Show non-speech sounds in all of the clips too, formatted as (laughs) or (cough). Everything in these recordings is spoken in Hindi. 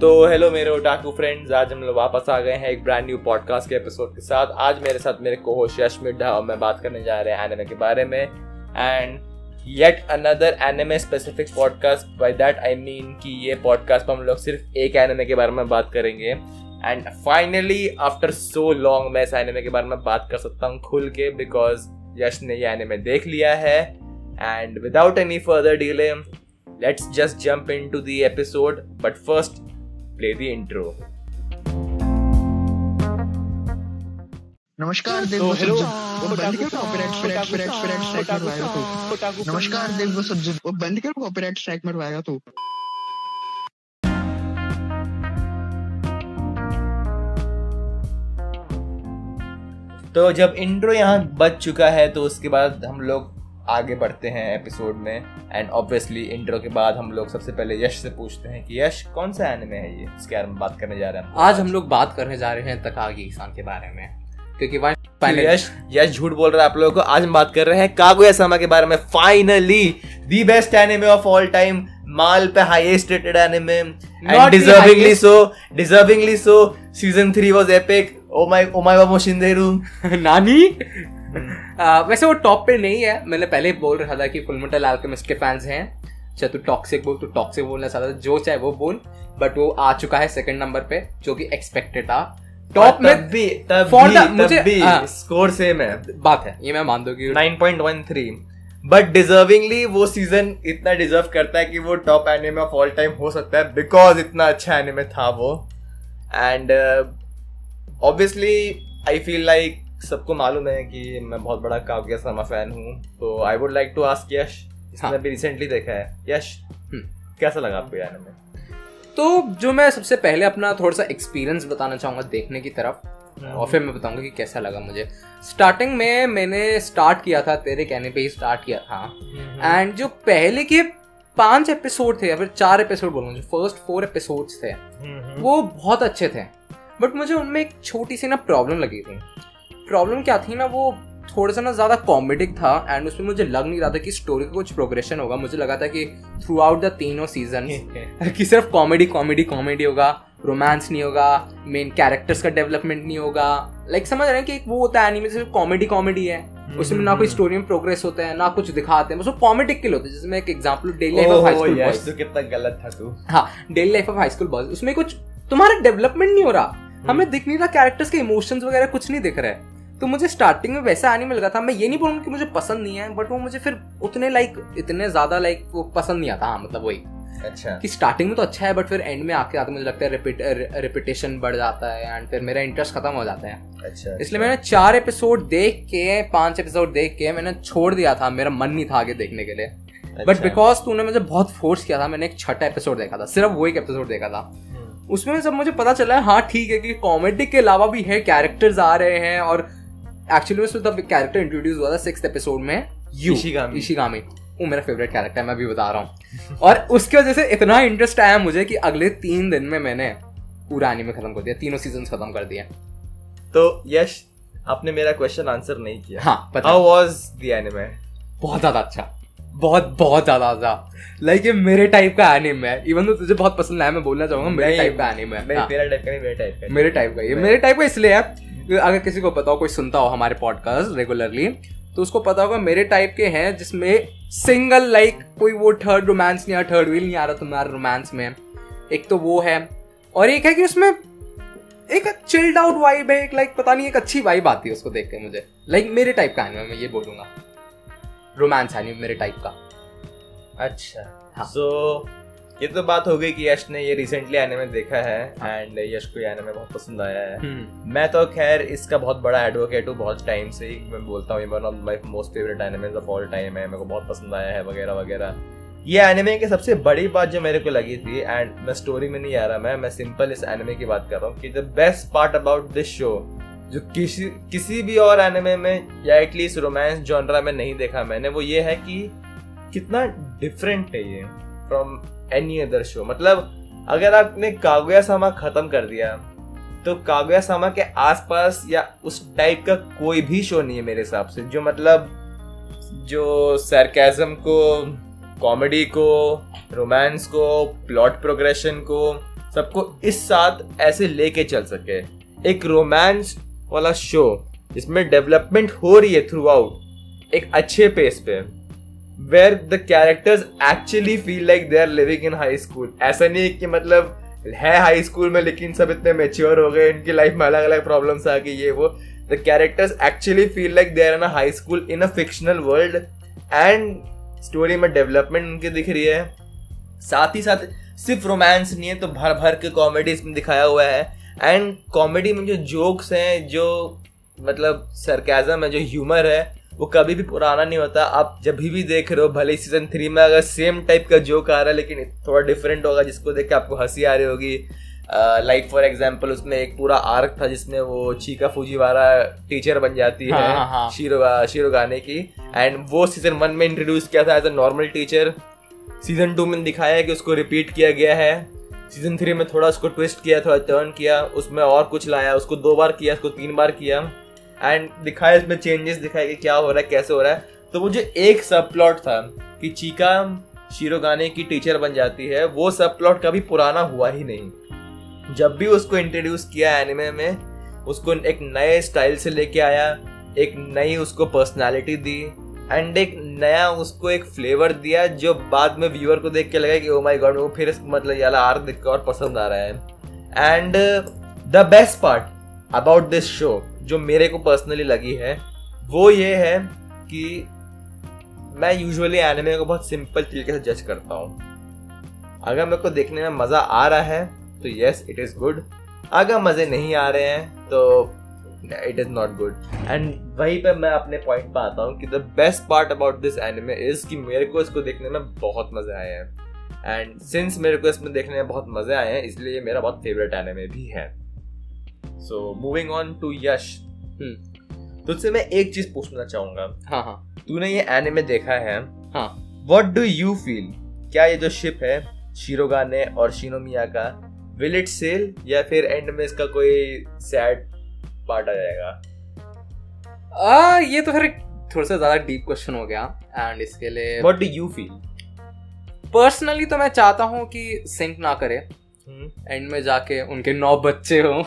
तो हेलो मेरे ओटाकू फ्रेंड्स आज हम लोग वापस आ गए हैं एक ब्रांड न्यू पॉडकास्ट के एपिसोड के साथ। आज मेरे साथ मेरे को होश यश मिड्ढा और मैं बात करने जा रहे हैं एनिमे के बारे में। And yet another anime specific podcast by that I mean कि ये पॉडकास्ट पर हम लोग सिर्फ़ एक एनिमे के बारे में बात करेंगे। And finally after so long मैं इस एनिमे के बारे में बात कर सकता हूँ खुल के बिकॉज़ यश ने ये एनिमे देख लिया है। And without any further delay just just into the episode but first play the intro. नमस्कार देव नमस्कार देव वो बंद कर कॉपीराइट स्ट्राइक मरवाएगा तू। तो जब इंट्रो यहाँ बच चुका है तो उसके बाद हम लोग आगे बढ़ते हैं एपिसोड में एंड ऑब्वियसली इंट्रो के बाद हम लोग सबसे पहले यश से पूछते हैं कि यश कौन सा एनिमे है ये इसके बारे में बात करने जा रहे हैं आज हम लोग बात करने जा रहे हैं तकागी किसान के बारे में क्योंकि तो यश यश झूठ बोल रहा है आप लोगों को आज हम बात कर रहे हैं कागुया सामा के बारे में finally the best anime of all time MAL पे highest rated anime and deservingly so deservingly so season 3 was epic oh my oh my वामो शिंदेरू नानी? (laughs) आ, वैसे वो टॉप पे नहीं है। मैंने पहले ही बोल रहा था कि फुलमेटल अल्केमिस्ट के फैंस हैं। चाहे तू टॉक्सिक बोल तू टॉक्सिक बोलना चाहता था जो चाहे वो बोल। बट वो आ चुका है सेकंड नंबर पे जो कि एक्सपेक्टेड था। टॉप में भी तब For भी मुझे- भी हाँ। स्कोर सेम है। बात है ये मैं मान दो कि 9.13 बट डिजर्विंगली वो सीज़न इतना डिजर्व करता है कि वो top anime of all time हो सकता है बिकॉज़ इतना अच्छा एनिमे था वो। And obviously I feel like सबको मालूम है कि मैं बहुत बड़ा काव्या शर्मा फ़ैन हूँ तो I would like to ask Yash. इसने हाँ। अभी रिसेंटली देखा है। यश हम्म। कैसा लगा आपको ये एनिमे तो जो मैं सबसे पहले अपना थोड़ा सा एक्सपीरियंस बताना चाहूँगा देखने की तरफ़ और फिर मैं बताऊँगा कि कैसा लगा मुझे। स्टार्टिंग में मैंने स्टार्ट किया था तेरे कहने पे ही स्टार्ट किया था। एंड जो पहले के पाँच एपिसोड थे या फिर चार एपिसोड बोलूँ जो फ़र्स्ट फोर एपिसोड थे वो बहुत अच्छे थे। बट मुझे उनमें एक छोटी सी ना प्रॉब्लम लगी थी। प्रॉब्लम क्या थी ना वो थोड़ा सा ना ज़्यादा कॉमेडिक था एंड उसमें मुझे लग नहीं रहा था कि स्टोरी का कुछ प्रोग्रेशन होगा। मुझे लगा था कि थ्रू आउट द तीनों सीज़न (laughs) कि सिर्फ़ कॉमेडी कॉमेडी कॉमेडी होगा रोमांस नहीं होगा मेन कैरेक्टर्स का डेवलपमेंट नहीं होगा। लाइक like, समझ रहे हैं कि एक वो होता है एनिमे सिर्फ़ कॉमेडी कॉमेडी है। उसमें ना कोई स्टोरी में प्रोग्रेस होता है ना कुछ दिखाते हैं। बस वो कॉमेडिक के लिए होते हैं। जैसे एक example daily life of high school boys तो कितना गलत था तू। हाँ daily life of high school boys उसमें कुछ तुम्हारा डेवलपमेंट नहीं हो रहा। हमें दिख नहीं रहा कैरेक्टर्स के इमोशंस वगैरह कुछ नहीं दिख रहा। है तो मुझे स्टार्टिंग में वैसा एनिमे लगा था। मैं ये नहीं बोलूँगा कि मुझे पसंद नहीं है बट वो मुझे फिर उतने लाइक इतने ज़्यादा लाइक वो पसंद नहीं आता। हाँ मतलब वही। अच्छा। कि स्टार्टिंग में तो अच्छा है बट फिर एंड में आके आते मुझे लगता है रिपीट रिपीटेशन बढ़ जाता है एंड फिर मेरा इंटरेस्ट खत्म हो जाता है। अच्छा इसलिए मैंने चार एपिसोड देख के पाँच एपिसोड देख के मैंने छोड़ दिया था। मेरा मन नहीं था आगे देखने के लिए। बट अच्छा। बिकॉज़ तूने मुझे बहुत फोर्स किया था मैंने एक छठा एपिसोड देखा था। सिर्फ़ वो एक एपिसोड देखा था। हम्म। उसमें जब मुझे पता चला है हाँ ठीक है कि कॉमेडी के अलावा भी है कैरेक्टर्स आ रहे हैं और एक्चुअली में तब कैरेक्टर इंट्रोड्यूस हुआ था सिक्स एपिसोड में यू इशिगामी। इशिगामी वो मेरा फेवरेट कैरेक्टर है मैं भी बता रहा हूँ। और उसकी वजह से इतना इंटरेस्ट आया मुझे कि अगले तीन दिन में मैंने पूरा एनीमे खत्म कर दिया तीनों सीज़न खत्म कर दिए। तो यश आपने मेरा क्वेश्चन आंसर नहीं किया। हाँ पता हाउ वाज द एनिमे बहुत ज़्यादा अच्छा। बहुत बहुत ज़्यादा अच्छा। लाइक ये मेरे टाइप का एनिमे है। इवन तो तुझे बहुत पसंद आया मैं बोलना चाहूँगा मेरे टाइप का एनिमे है। हाँ। टाइप का नहीं मेरा टाइप का मेरे टाइप का ये मेरे टाइप का इसलिए है अगर किसी को पता हो कोई सुनता हो हमारे पॉडकास्ट रेगुलरली तो उसको पता होगा मेरे टाइप के हैं जिसमें सिंगल लाइक like, कोई वो थर्ड रोमांस नहीं आ थर्ड व्हील नहीं आ रहा तुम्हारे रोमांस में। एक तो वो है और एक है कि उसमें एक चिल्ड आउट वाइब है एक लाइक पता नहीं एक अच्छी वाइब आती है उसको देख के मुझे। लाइक like, मेरे टाइप का एनिमे मैं ये बोलूँगा। रोमांस एनिमे मेरे टाइप का। अच्छा हाँ। सो ये तो बात हो गई कि यश ने ये रिसेंटली एनिमे देखा है एंड यश को ये एनिमे बहुत पसंद आया है। हम्म। मैं तो खैर इसका बहुत बड़ा एडवोकेट हूँ बहुत टाइम से ही मैं बोलता हूँ ये one of my most favourite animes of all time है मेरे को बहुत पसंद आया है वगैरह वगैरह। ये एनिमे की सबसे बड़ी बात जो मेरे को लगी थी एंड मैं स्टोरी में नहीं आ रहा मैं मैं सिंपल इस एनिमे की बात कर रहा हूँ कि the best part about this show जो किसी किसी भी और एनिमे में या एटलीस्ट रोमांस जॉनरा में नहीं देखा मैंने वो ये है कि कितना डिफरेंट है ये फ्रॉम एनी अदर शो मतलब अगर आपने कागुया सामा खत्म कर दिया तो कागुया सामा के आसपास या उस टाइप का कोई भी शो नहीं है मेरे हिसाब से, जो मतलब जो सरकाजम को कॉमेडी को रोमांस को प्लॉट प्रोग्रेशन को, सबको इस साथ ऐसे लेके चल सके। एक रोमांस वाला शो जिसमें डेवलपमेंट हो रही है थ्रू आउट एक अच्छे पेस पे where the characters actually feel like they are living in high school ऐसा नहीं है कि मतलब है हाई स्कूल में, लेकिन सब इतने मेच्योर हो गए, इनकी लाइफ में अलग अलग प्रॉब्लम्स आ गई, ये वो। The characters actually feel like they are in high school in a fictional world and story में डेवलपमेंट उनकी दिख रही है। साथ ही साथ सिर्फ़ रोमांस नहीं है तो भर भर के कॉमेडी इसमें दिखाया हुआ है। एंड कॉमेडी में जो जोक्स हैं, जो मतलब सरकाजम है, जो ह्यूमर है वो कभी भी पुराना नहीं होता। आप जब भी देख रहे हो भले ही सीज़न थ्री में अगर सेम टाइप का जोक आ रहा है लेकिन थोड़ा डिफरेंट होगा जिसको देख के आपको हँसी आ रही होगी। लाइक फॉर एग्ज़ाम्पल उसमें एक पूरा आर्क था जिसमें वो चीका फूजीवारा टीचर बन जाती हाँ, है हाँ, हाँ। शीरो शीरो गाने की। एंड वो सीज़न वन में इंट्रोड्यूस किया था as a normal teacher season two में दिखाया है कि उसको रिपीट किया गया है। सीज़न थ्री में थोड़ा उसको ट्विस्ट किया थोड़ा टर्न किया उसमें और कुछ लाया उसको दो बार किया उसको तीन बार किया। एंड दिखाया इसमें चेंजेस दिखाया कि क्या हो रहा है, कैसे हो रहा है। तो जो एक सब प्लॉट था कि चीका शीरो गाने की टीचर बन जाती है, वो सब प्लॉट कभी पुराना हुआ ही नहीं। जब भी उसको इंट्रोड्यूस किया एनिमे में, उसको एक नए स्टाइल से लेके आया, एक नई उसको पर्सनालिटी दी एंड एक नया उसको एक फ्लेवर दिया, जो बाद में व्यूअर को देख के लगा कि ओ माय गॉड वो फिर मतलब याला आर्क देख और पसंद आ रहा है। And the best part about this show जो मेरे को पर्सनली लगी है, वो ये है कि मैं यूजुअली एनिमे को बहुत सिंपल तरीके से जज करता हूँ। अगर मेरे को देखने में मज़ा आ रहा है तो यस इट इज़ गुड अगर मज़े नहीं आ रहे हैं तो it is not good and वहीं पर मैं अपने पॉइंट पर आता हूँ कि the best part about this anime is कि मेरे को इसको देखने में बहुत मज़े आए हैं। एंड सिंस मेरे को इसमें देखने में बहुत मज़े आए हैं, इसलिए ये मेरा बहुत फेवरेट एनिमे भी है। So moving on to Yash तुझसे मैं एक चीज़ पूछना चाहूँगा। हाँ हाँ। तूने ये एनिमे देखा है? हाँ। व्हाट डू यू फील क्या ये जो शिप है शिरोगाने और शिनोमिया का विल इट सेल या फिर एंड में इसका कोई सैड पार्ट आ जाएगा? आ, ये तो फिर थोड़ा सा ज़्यादा डीप क्वेश्चन हो गया एंड इसके लिए what do you feel personally तो मैं चाहता हूँ कि सिंक ना करे। एंड में जाके उनके नौ बच्चे हो।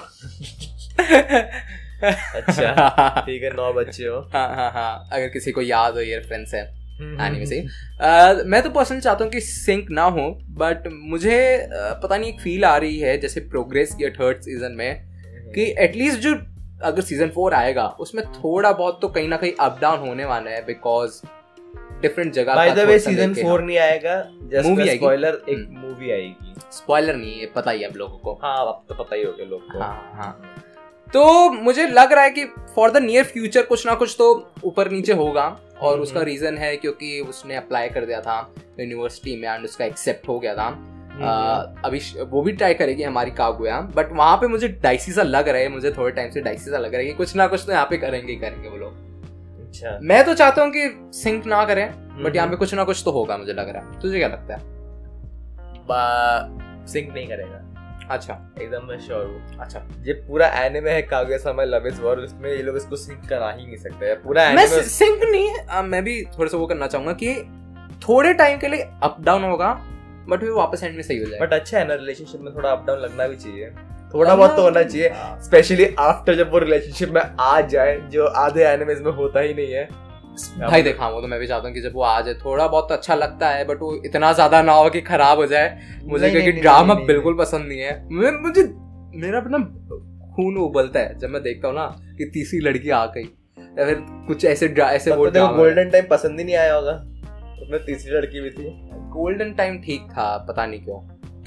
अच्छा ठीक है नौ बच्चे हो। हाँ हाँ हाँ अगर किसी को याद हो ये रेफरेंस है हम्म, एनिमे से। अ, मैं तो पर्सनली चाहता हूँ कि सिंक ना हो बट मुझे अ, पता नहीं एक फील आ रही है जैसे प्रोग्रेस किया थर्ड सीज़न में कि एटलीस्ट जो अगर सीज़न फोर आएगा उसमें थोड़ा बहुत तो कहीं ना कहीं अप डाउन होने वाला है बिकॉज़ डिफरेंट जगह by the way season four नहीं आएगा जस्ट आएगी? स्पॉइलर एक हम्म। मूवी आएगी। स्पॉइलर नहीं है पता ही है आप लोगों को। हाँ अब तो पता ही हो गया लोग को। हाँ हाँ। तो मुझे लग रहा है कि फॉर द नियर फ्यूचर कुछ ना कुछ तो ऊपर नीचे होगा और हम्म। उसका रीजन है क्योंकि उसने अप्लाई कर दिया था यूनिवर्सिटी में एंड उसका एक्सेप्ट हो गया था। हम्म, अ, अभी वो भी ट्राई करेगी हमारी कागुया बट वहाँ पे मुझे डाइसी सा लग रहा है मुझे थोड़े टाइम से डाइसी सा लग रहा है कि कुछ ना कुछ तो यहाँ पे करेंगे ही करेंगे वो लोग। अच्छा। मैं तो चाहता हूँ कि सिंक ना करें बट यहाँ हम्म। पे कुछ ना कुछ तो होगा मुझे लग रहा है। तुझे क्या लगता है? सिंक नहीं करेगा। अच्छा। एकदम मैं श्योर हूँ। अच्छा। ये पूरा एनिमे है कागुया समय लव इज़ वॉर उसमें ये लोग इसको सिंक करा ही नहीं सकते पूरा मैं एनिमे सिंक नहीं अ, मैं भी थोड़ा सा वो करना चाहूँगा कि थोड़े टाइम के लिए अप डाउन होगा बट फिर वापस एंड में सही हो जाएगा। बट अच्छा है ना रिलेशनशिप में थोड़ा अप डाउन लगना भी चाहिए। थोड़ा बहुत तो होना चाहिए स्पेशली आफ्टर जब वो रिलेशनशिप में आ जाए जो आधे एनिमेज में होता ही नहीं है। भाई देखा वो तो मैं भी चाहता हूँ कि जब वो आ जाए थोड़ा बहुत तो अच्छा लगता है बट वो इतना ज़्यादा ना हो कि खराब हो जाए। मुझे क्योंकि ड्रामा बिल्कुल पसंद नहीं है। मैं मुझे मेरा अपना खून उबलता है जब मैं देखता हूँ ना कि तीसरी लड़की आ गई या फिर कुछ ऐसे ऐसे वो तो गोल्डन टाइम पसंद ही नहीं आया होगा उसमें तीसरी लड़की भी थी। गोल्डन टाइम ठीक था पता नहीं क्यों।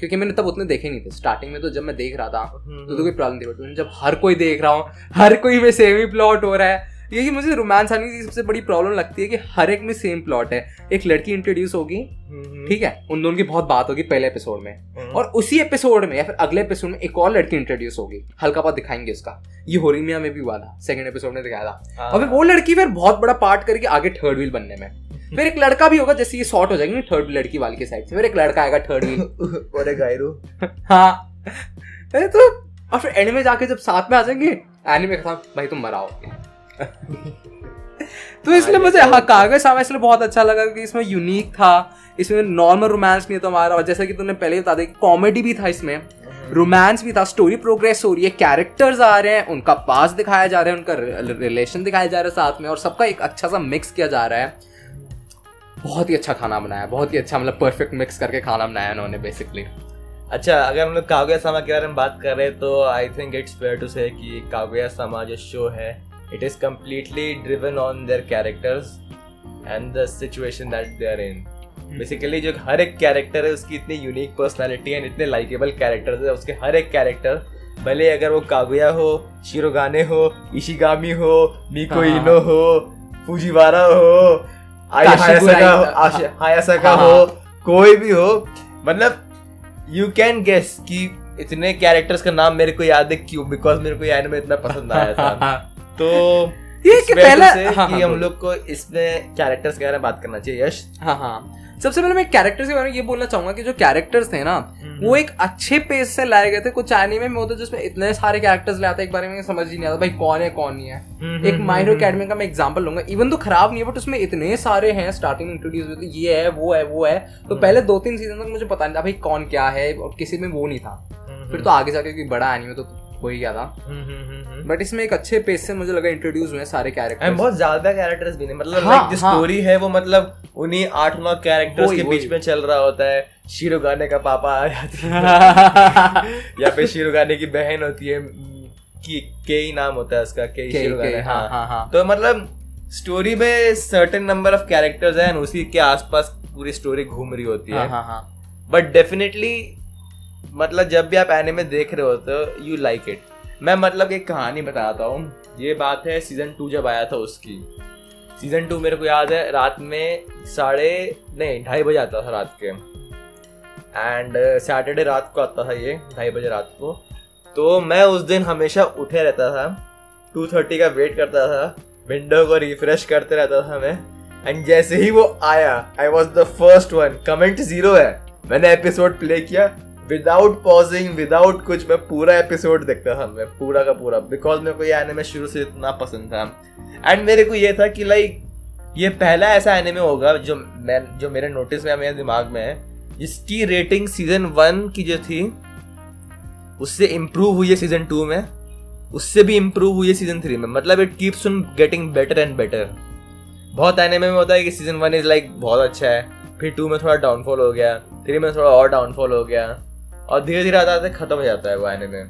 क्योंकि मैंने तब उतने देखे नहीं थे। स्टार्टिंग में तो जब मैं देख रहा था तो, तो कोई प्रॉब्लम थी बट जब हर कोई देख रहा हूँ हर कोई में सेम ही प्लॉट हो रहा है। यही मुझे रोमांस आने की सबसे बड़ी प्रॉब्लम लगती है कि हर एक में सेम प्लॉट है। एक लड़की इंट्रोड्यूस होगी ठीक है? उन दोनों की बहुत बात होगी पहले एपिसोड में। और उसी एपिसोड में या फिर अगले एपिसोड में एक और लड़की इंट्रोड्यूस होगी। हल्का बहुत दिखाएँगे उसका। ये होरीमिया में भी हुआ था। सेकंड एपिसोड में दिखाया था। और फिर वो लड़की फिर बहुत बड़ा पार्ट करके आगे थर्ड व्हील बनने में। (laughs) फिर एक लड़का भी होगा जैसे ये शॉर्ट हो जाएगी थर्ड लड़की वाली के साइड से। फिर एक लड़का आएगा थर्ड व्हील (laughs) और गायरू। (laughs) हाँ। अरे तो और फिर एनिमे जाके जब साथ में आ जाएँगे एनिमे का भाई तुम मराओ तो इसलिए मुझे तो- हाँ कागज़ सामा इसलिए बहुत अच्छा लगा कि इसमें यूनिक था इसमें नॉर्मल रोमांस नहीं था हमारा और जैसा कि तुमने पहले बता दिया कॉमेडी भी था इसमें। रोमांस भी था स्टोरी प्रोग्रेस हो रही है कैरेक्टर्स आ रहे हैं उनका पास दिखाया जा रहा है उनका रिलेशन दिखाया जा रहा है साथ में और सबका एक अच्छा सा मिक्स किया जा रहा है। बहुत ही अच्छा खाना बनाया बहुत ही अच्छा मतलब परफेक्ट मिक्स करके खाना बनाया उन्होंने बेसिकली अच्छा अगर हम लोग कागुया सामा के बारे में बात कर रहे हैं तो I think it's fair to say कि कागुया सामा जो शो है it is completely driven on their characters and the situation that they are in basically जो हर एक कैरेक्टर है उसकी इतनी यूनिक पर्सनैलिटी एंड इतने लाइकेबल कैरेक्टर्स है उसके हर एक कैरेक्टर भले अगर वो कागुया हो शिरोगाने हो इशिगामी हो मिको हाँ। इनो हो फुजिवारा हो काशिगुरा हायासाका हो हाँ। हाँ। हो। कोई भी हो मतलब यू कैन गेस कि इतने कैरेक्टर्स का नाम मेरे को याद है क्यों? बिकॉज़ मेरे को एनिमे इतना पसंद आया था। (laughs) तो ये कि पहला हाँ, कि हाँ, हम लोग को इसमें कैरेक्टर्स के बारे में बात करना चाहिए यश। हाँ हाँ। सबसे पहले मैं कैरेक्टर्स के बारे में ये बोलना चाहूँगा कि जो कैरेक्टर्स थे ना वो एक अच्छे पेज से लाए गए थे। कुछ एनीमे में होते जिसमें इतने सारे कैरेक्टर्स लाते हैं, एक बारे में समझ ही नहीं आता भाई कौन है कौन नहीं है। हम्म, एक माइंड अकेडमी का मैं एग्ज़ाम्पल लूँगा। इवन तो खराब नहीं है बट उसमें इतने सारे हैं स्टार्टिंग इंट्रोड्यूस होते ये है वो है वो है। हम्म। तो पहले दो तीन सीज़न तक मुझे पता नहीं था भाई कौन क्या है और किसी में वो नहीं था। हम्म, फिर तो आगे जाके बड़ा एनीमे तो हो ही गया था। बट इसमें एक अच्छे पेज से मुझे लगा इंट्रोड्यूस हुए सारे कैरेक्टर बहुत ज़्यादा कैरेक्टर्स भी नहीं मतलब हाँ, लाइक जो हाँ। स्टोरी है वो मतलब उन्हीं आठ नौ कैरेक्टर्स के बीच में चल रहा होता है। शिरोगाने का पापा आ जाती है। (laughs) या फिर शिरोगाने की बहन होती है कि केई नाम होता है उसका केई शिरोगाने हाँ हाँ हाँ हाँ। तो मतलब स्टोरी में सर्टेन नंबर ऑफ़ कैरेक्टर्स हैं उसी के आसपास पूरी स्टोरी घूम रही होती हाँ। है हाँ हाँ। बट डेफिनेटली मतलब जब भी आप एनिमे देख रहे हो यू लाइक इट मैं मतलब एक कहानी बताता हूँ। ये बात है सीज़न टू जब आया था उसकी। सीज़न टू मेरे को याद है, रात में साढ़े, नहीं, ढाई बजे आता था रात के। एंड सैटरडे रात को आता था ये, ढाई बजे रात को। तो मैं उस दिन हमेशा उठे रहता था। टू थर्टी का वेट करता था। विंडो को रिफ्रेश करते रहता था मैं। एंड जैसे ही वो आया I was the first one comment zero है। मैंने एपिसोड प्ले किया। विदाउट पॉजिंग विदाउट कुछ, मैं पूरा एपिसोड देखता था, मैं पूरा का पूरा बिकॉज़ मेरे को ये एनिमे शुरू से इतना पसंद था। एंड मेरे को ये था कि लाइक ये पहला ऐसा एनिमे होगा जो मैं, जो मेरे नोटिस में मेरे दिमाग में है, जिसकी रेटिंग सीज़न वन की जो थी, उससे इम्प्रूव हुई है सीज़न टू में, उससे भी इम्प्रूव हुई है सीज़न थ्री में। मतलब it keeps on getting better and better बहुत एनिमे में होता है कि सीज़न वन इज़ लाइक बहुत अच्छा है, फिर टू में थोड़ा डाउनफॉल हो गया थ्री में थोड़ा और डाउनफॉल हो गया। और धीरे धीरे आते आते खत्म हो जाता है वो एनिमे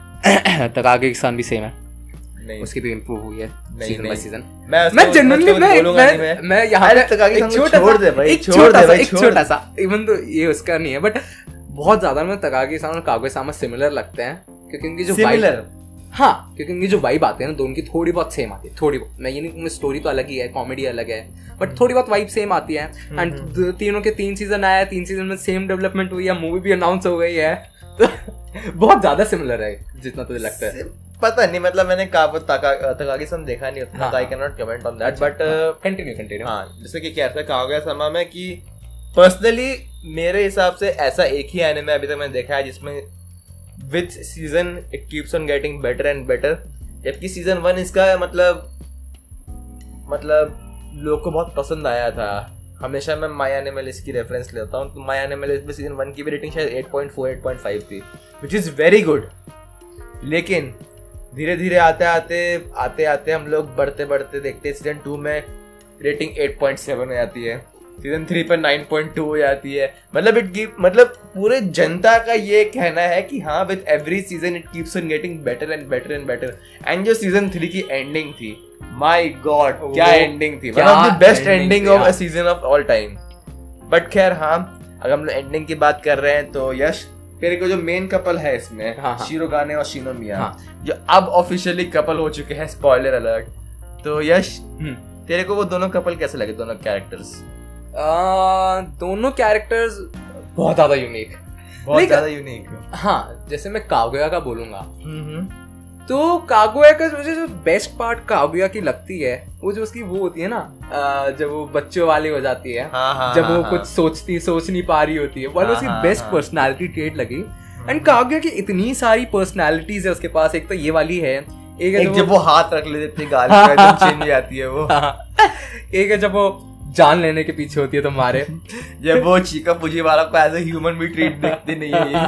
(coughs) तक आगे किसान भी सेम है। नहीं। उसकी भी इम्प्रूव हुई है सीज़न बाय सीज़न मैं मैं जनरली मैं मैं मैं। यहाँ अरे पे तकागी एक छोटा छोड़ दे भाई, एक छोटा दे सा भाई, एक छोटा सा। इवन तो ये उसका नहीं है बट बहुत ज़्यादा मैं तकागी और कागो सामा सिमिलर लगते हैं क्योंकि उनकी जो सिमिलर हाँ क्योंकि उनकी जो वाइब आते हैं ना दोनों की थोड़ी बहुत सेम आती है थोड़ी बहुत। मैं ये नहीं स्टोरी तो अलग ही है कॉमेडी अलग है बट थोड़ी बहुत वाइब सेम आती है। एंड तीनों के तीन सीज़न आया तीन सीज़न में सेम डेवलपमेंट हुई है मूवी भी अनाउंस हो गई है। तो (laughs) बहुत ज़्यादा सिमिलर है जितना तुझे लगता है। पता नहीं मतलब मैंने काबू तकागी सन देखा नहीं उतना I. Can not comment on that but continue continue हाँ। जैसे कि कह रहा था कागुया समा में कि पर्सनली मेरे हिसाब से ऐसा एक ही एनिमे अभी तक मैंने देखा है जिसमें with season it keeps on getting better and better जबकि सीज़न वन इसका मतलब मतलब लोग को बहुत पसंद आया था। हमेशा मैं माया एनिमलिस्ट की रेफरेंस लेता हूँ। तो माया एनिमलिस्ट में सीज़न वन की भी रेटिंग शायद 8.4 8.5 थी विच इज़ वेरी गुड लेकिन धीरे धीरे आते आते आते आते हम लोग बढ़ते बढ़ते देखते सीज़न टू में रेटिंग 8.7 हो जाती है। सीज़न थ्री पर 9.2 हो जाती है। मतलब इट कीप मतलब पूरे जनता का ये कहना है कि हाँ with every season it keeps on getting better and better and better and जो सीज़न थ्री की एंडिंग थी माय गॉड क्या एंडिंग थी। The best ending of a season of all time but खैर हाँ अगर हम लोग एंडिंग की बात कर रहे हैं तो यश तेरे को जो मेन कपल है इसमें हाँ, हाँ। शिरोगाने और शिनोमिया हाँ। जो अब ऑफिशियली कपल हो चुके हैं स्पॉइलर अलर्ट तो यश हम्म। तेरे को वो दोनों कपल कैसे लगे दोनों कैरेक्टर्स दोनों कैरेक्टर्स बहुत ज़्यादा यूनिक बहुत ज़्यादा यूनिक हाँ जैसे मैं कागुया का बोलूँगा। तो कागुया का मुझे जो बेस्ट पार्ट कागुया की लगती है वो जो उसकी वो होती है ना जब वो बच्चों वाली हो जाती है हाँ हाँ जब हाँ, वो हाँ। कुछ सोचती सोच नहीं पा रही होती है वो हाँ, उसकी हाँ, बेस्ट हाँ। पर्सनालिटी ट्रेट लगी। एंड कागुया की इतनी सारी पर्सनालिटीज है उसके पास एक तो ये वाली है एक एक जब वो हाथ रख लेते गाल पे (laughs) जाती है वो। हाँ। एक है जब वो जान लेने के पीछे होती है तुम्हारे। (laughs) जब वो चीका पूजी वाला को एज ए ह्यूमन भी ट्रीट देखते नहीं है।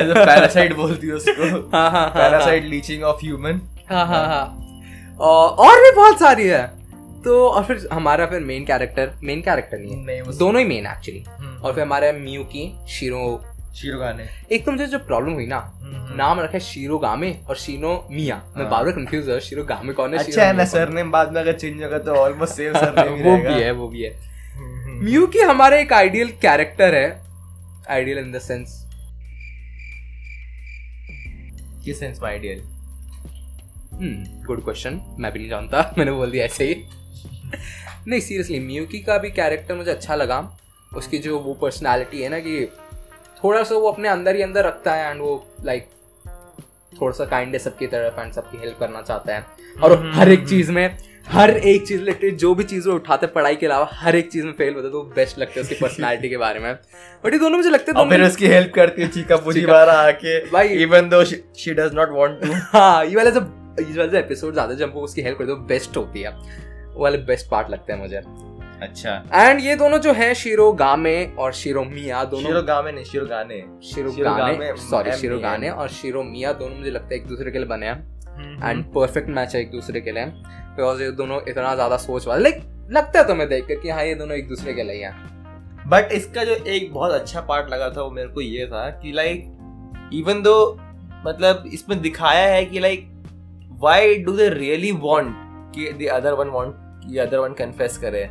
एज अ पैरासाइट बोलती है उसको। (laughs) हाँ हाँ हाँ पैरासाइट लीचिंग ऑफ़ ह्यूमन हाँ हाँ हाँ। और भी बहुत सारी है। तो और फिर हमारा फिर मेन कैरेक्टर मेन कैरेक्टर नहीं है। नहीं दोनों ही मेन एक्चुअली हम्म। और फिर हमारे म्यूकी शिरो शिरोगाने। एक तो मुझे जो प्रॉब्लम हुई ना नाम रखा है शिरो गामे और शिनो मिया। मैं हाँ। बार बार कंफ्यूज है शिरो गामे कौन है अच्छा है ना मिया कौन सरनेम बाद में अगर चेंज होगा तो ऑलमोस्ट सेम है? सरनेम वो भी है वो भी है। म्यूकी हमारा एक आइडियल कैरेक्टर है। आइडियल इन द सेंस किस सेंस में आइडियल गुड क्वेश्चन मैं भी नहीं जानता (laughs) मैंने बोल दिया ऐसे ही। (laughs) नहीं सीरियसली म्यूकी का भी कैरेक्टर मुझे अच्छा लगा। उसकी जो वो पर्सनालिटी है ना कि थोड़ा सा वो अपने अंदर ही अंदर रखता है एंड वो लाइक थोड़ा सा काइंड है सबकी तरफ़ एंड सबकी हेल्प करना चाहता है। और हर एक चीज़ में हर एक चीज़ रिलेटेड जो भी चीज़ वो उठाते पढ़ाई के अलावा हर एक चीज़ में फेल होता है तो बेस्ट लगता है उसकी पर्सनालिटी के बारे में। बट ये दोनों मुझे लगते हैं फिर उसकी हेल्प करती है चीका चीका- वाला आके भाई। Even though she does not want to हाँ ये वाला जब ये वाला एपिसोड ज़्यादा जब वो उसकी हेल्प करते हैं बेस्ट होती है। वो वाले बेस्ट पार्ट लगते हैं मुझे। अच्छा। एंड ये दोनों जो है शिरो गामे और शिरो मिया दोनों शिरो गामे नहीं शिरो गाने शिरो शिरो गाने गामे, सॉरी शिरो गाने और शिरो मिया दोनों मुझे लगता है एक दूसरे के लिए बने हैं। एंड परफेक्ट मैच है एक दूसरे के लिए। बिकॉज़ ये दोनों इतना ज़्यादा सोच वाले लाइक लगता है तुम्हें देख कर कि हाँ ये दोनों एक दूसरे के लिए हैं। बट इसका जो एक बहुत अच्छा पार्ट लगा था वो मेरे को ये था कि लाइक इवन दो मतलब इसमें दिखाया है कि like why do they really want कि द अदर वन वांट कि अदर वन कन्फेस करे।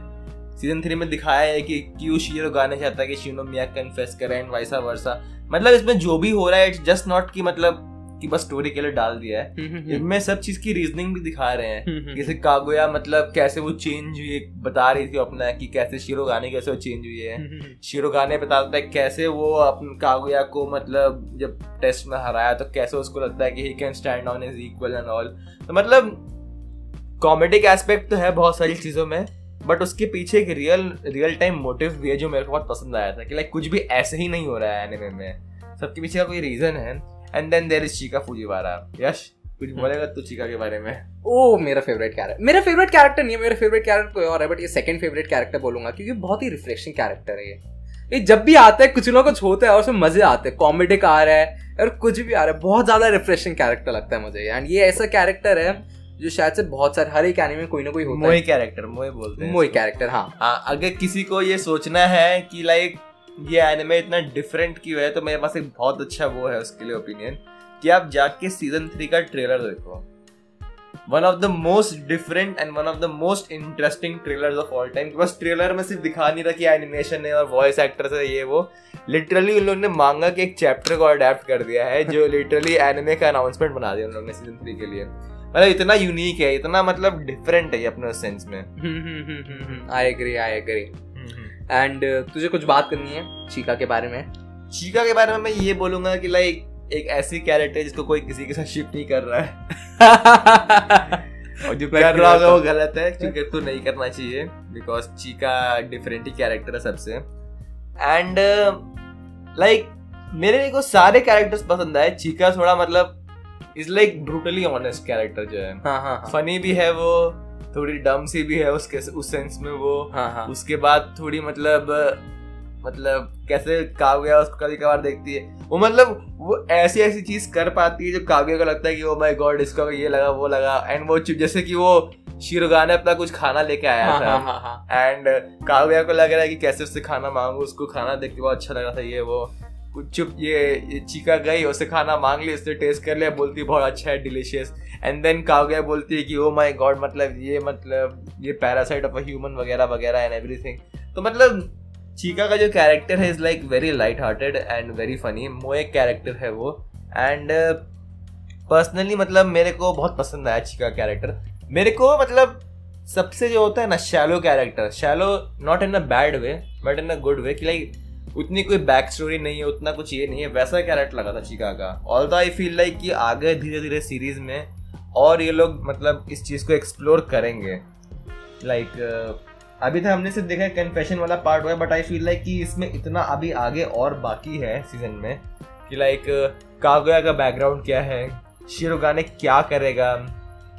सीज़न थ्री में दिखाया है कि क्यों शीरो गाने चाहता है कि शिनो मिया कन्फेस करे एंड वाइसा वर्सा मतलब इसमें जो भी हो रहा है इट्स जस्ट नॉट कि मतलब कि बस स्टोरी के लिए डाल दिया है। इनमें सब चीज़ की रीजनिंग भी दिखा रहे हैं। जैसे कागोया मतलब कैसे वो चेंज हुई बता रही थी अपना कि कैसे शीरो गाने कैसे वो चेंज हुई है। शीरो गाने बताता है कैसे वो अपने कागोया को मतलब जब टेस्ट में हराया तो कैसे उसको लगता है कि he can stand on is equal and all तो मतलब कॉमेडिक एस्पेक्ट तो है बहुत सारी चीज़ों में। बट उसके पीछे एक रियल रियल टाइम मोटिव भी है जो मेरे को बहुत पसंद आया था कि लाइक कुछ भी ऐसे ही नहीं हो रहा है एनिमे में। सबके पीछे का कोई रीजन है। And then there is Chika Fujiwara Yash कुछ बोलेगा तू चीका के बारे में? ओ मेरा फेवरेट कैरेक्टर मेरा फेवरेट कैरेक्टर नहीं है मेरा फेवरेट कैरेक्टर कोई और है बट ये सेकंड फेवरेट कैरेक्टर बोलूँगा क्योंकि बहुत ही रिफ्रेशिंग कैरेक्टर है ये। ये जब भी आता है कुछ लोगों को छोता है और उसमें मज़े आते हैं। कॉमेडिक आ रहा है और कुछ भी आ रहा है। बहुत ज़्यादा रिफ्रेशिंग कैरेक्टर लगता है मुझे। एंड ये ऐसा कैरेक्टर है जो शायद से बहुत सारे हर एक एनिमे में कोई ना कोई होता मोए कैरेक्टर मोए बोलते हैं मोई कैरेक्टर हाँ। हाँ अगर किसी को ये सोचना है कि लाइक ये एनिमे इतना डिफरेंट क्यों है तो मेरे पास एक बहुत अच्छा वो है उसके लिए ओपिनियन कि आप जाके सीज़न थ्री का ट्रेलर देखो। One of the most different and one of the most interesting trailers of all time बस ट्रेलर में सिर्फ़ दिखा नहीं रहा कि एनिमेशन है और वॉइस एक्टर्स है ये वो। लिटरली उन लोगों ने मांगा के एक चैप्टर को अडेप्ट कर दिया है जो लिटरली एनिमे का अनाउंसमेंट बना दिया उन लोगों ने सीज़न थ्री के लिए। मतलब इतना यूनिक है इतना मतलब डिफरेंट है ये अपने सेंस में। I agree I agree and तुझे कुछ बात करनी है चीका के बारे में? चीका के बारे में मैं ये बोलूँगा कि लाइक एक ऐसी कैरेक्टर है जिसको कोई किसी के साथ शिफ्ट नहीं कर रहा है। (laughs) और जो कर रहा होगा वो गलत है क्योंकि तो नहीं करना चाहिए बिकॉज़ चीका डिफरेंट ही कैरेक्टर है सबसे। एंड लाइक uh, like, मेरे को सारे कैरेक्टर्स पसंद आए चीका थोड़ा मतलब is like brutally honest character जो है। हाँ हाँ हाँ। फनी भी है वो थोड़ी डम सी भी है उसके उस सेंस में वो। हाँ हाँ। उसके बाद थोड़ी मतलब मतलब कैसे काव्या उसको कभी कभार देखती है। वो मतलब वो ऐसी ऐसी चीज़ कर पाती है जो काव्या को लगता है कि ओ माय गॉड इसको ये लगा वो लगा। एंड वो जैसे कि वो शिरोगा ने अपना कुछ खाना लेके आया हाँ हाँ था। हाँ हाँ एंड काव्या को लग रहा है कि कैसे उससे खाना मांगू उसको खाना देख के बहुत अच्छा लग रहा था ये वो। चुप ये, ये चीका गई उससे खाना मांग ली उसने टेस्ट कर लिया बोलती बहुत अच्छा है डिलीशियस एंड देन काव्या बोलती है कि ओ माय गॉड मतलब ये मतलब ये पैरासाइट ऑफ़ अ ह्यूमन वगैरह वगैरह एंड एवरीथिंग तो मतलब चीका का जो कैरेक्टर है is like very light hearted and very funny moe character है वो. एंड पर्सनली मतलब मेरे को बहुत पसंद आया चीका कैरेक्टर मेरे को मतलब सबसे जो होता है ना shallow character shallow not in a bad way but in a good way कि लाइक उतनी कोई बैक स्टोरी नहीं है उतना कुछ ये नहीं है वैसा कैरेक्टर लगा था चिका का। ऑल आई फील लाइक कि आगे धीरे धीरे सीरीज़ में और ये लोग मतलब इस चीज़ को एक्सप्लोर करेंगे। लाइक like, अभी तक हमने सिर्फ़ देखा है कन्फेशन वाला पार्ट हुआ है बट आई फील लाइक कि इसमें इतना अभी आगे और बाकी है सीज़न में कि लाइक कागोया का बैकग्राउंड क्या है शिरोगा ने क्या करेगा?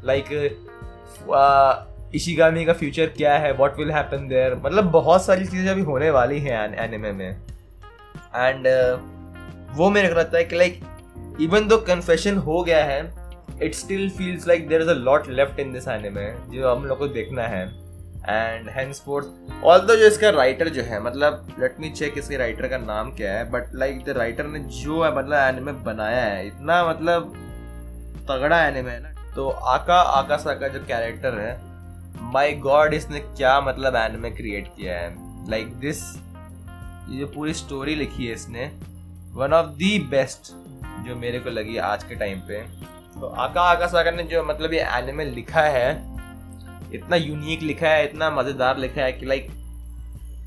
लाइक इशिगामी का फ्यूचर क्या है? व्हाट विल हैपन देयर मतलब बहुत सारी चीज़ें अभी होने वाली हैं एनिमे में। एंड uh, वो मेरे को लगता है कि लाइक इवन दो कन्फेशन हो गया है it still feels like there is a lot left in this anime जो हम लोग को देखना है। एंड हैंस फोर्थ ऑल जो इसका राइटर जो है मतलब लेट मी चेक इसके राइटर का नाम क्या है बट लाइक द राइटर ने जो है मतलब एनिमे बनाया है इतना मतलब तगड़ा एनिमे है ना। तो आका आकाशा का जो कैरेक्टर है माय गॉड इसने क्या मतलब एनिमे क्रिएट किया है? लाइक like दिस ये जो पूरी स्टोरी लिखी है इसने वन ऑफ़ दी बेस्ट जो मेरे को लगी आज के टाइम पे। तो आका आका सागर ने जो मतलब ये एनिमे लिखा है, इतना यूनिक लिखा है, इतना मज़ेदार लिखा है कि लाइक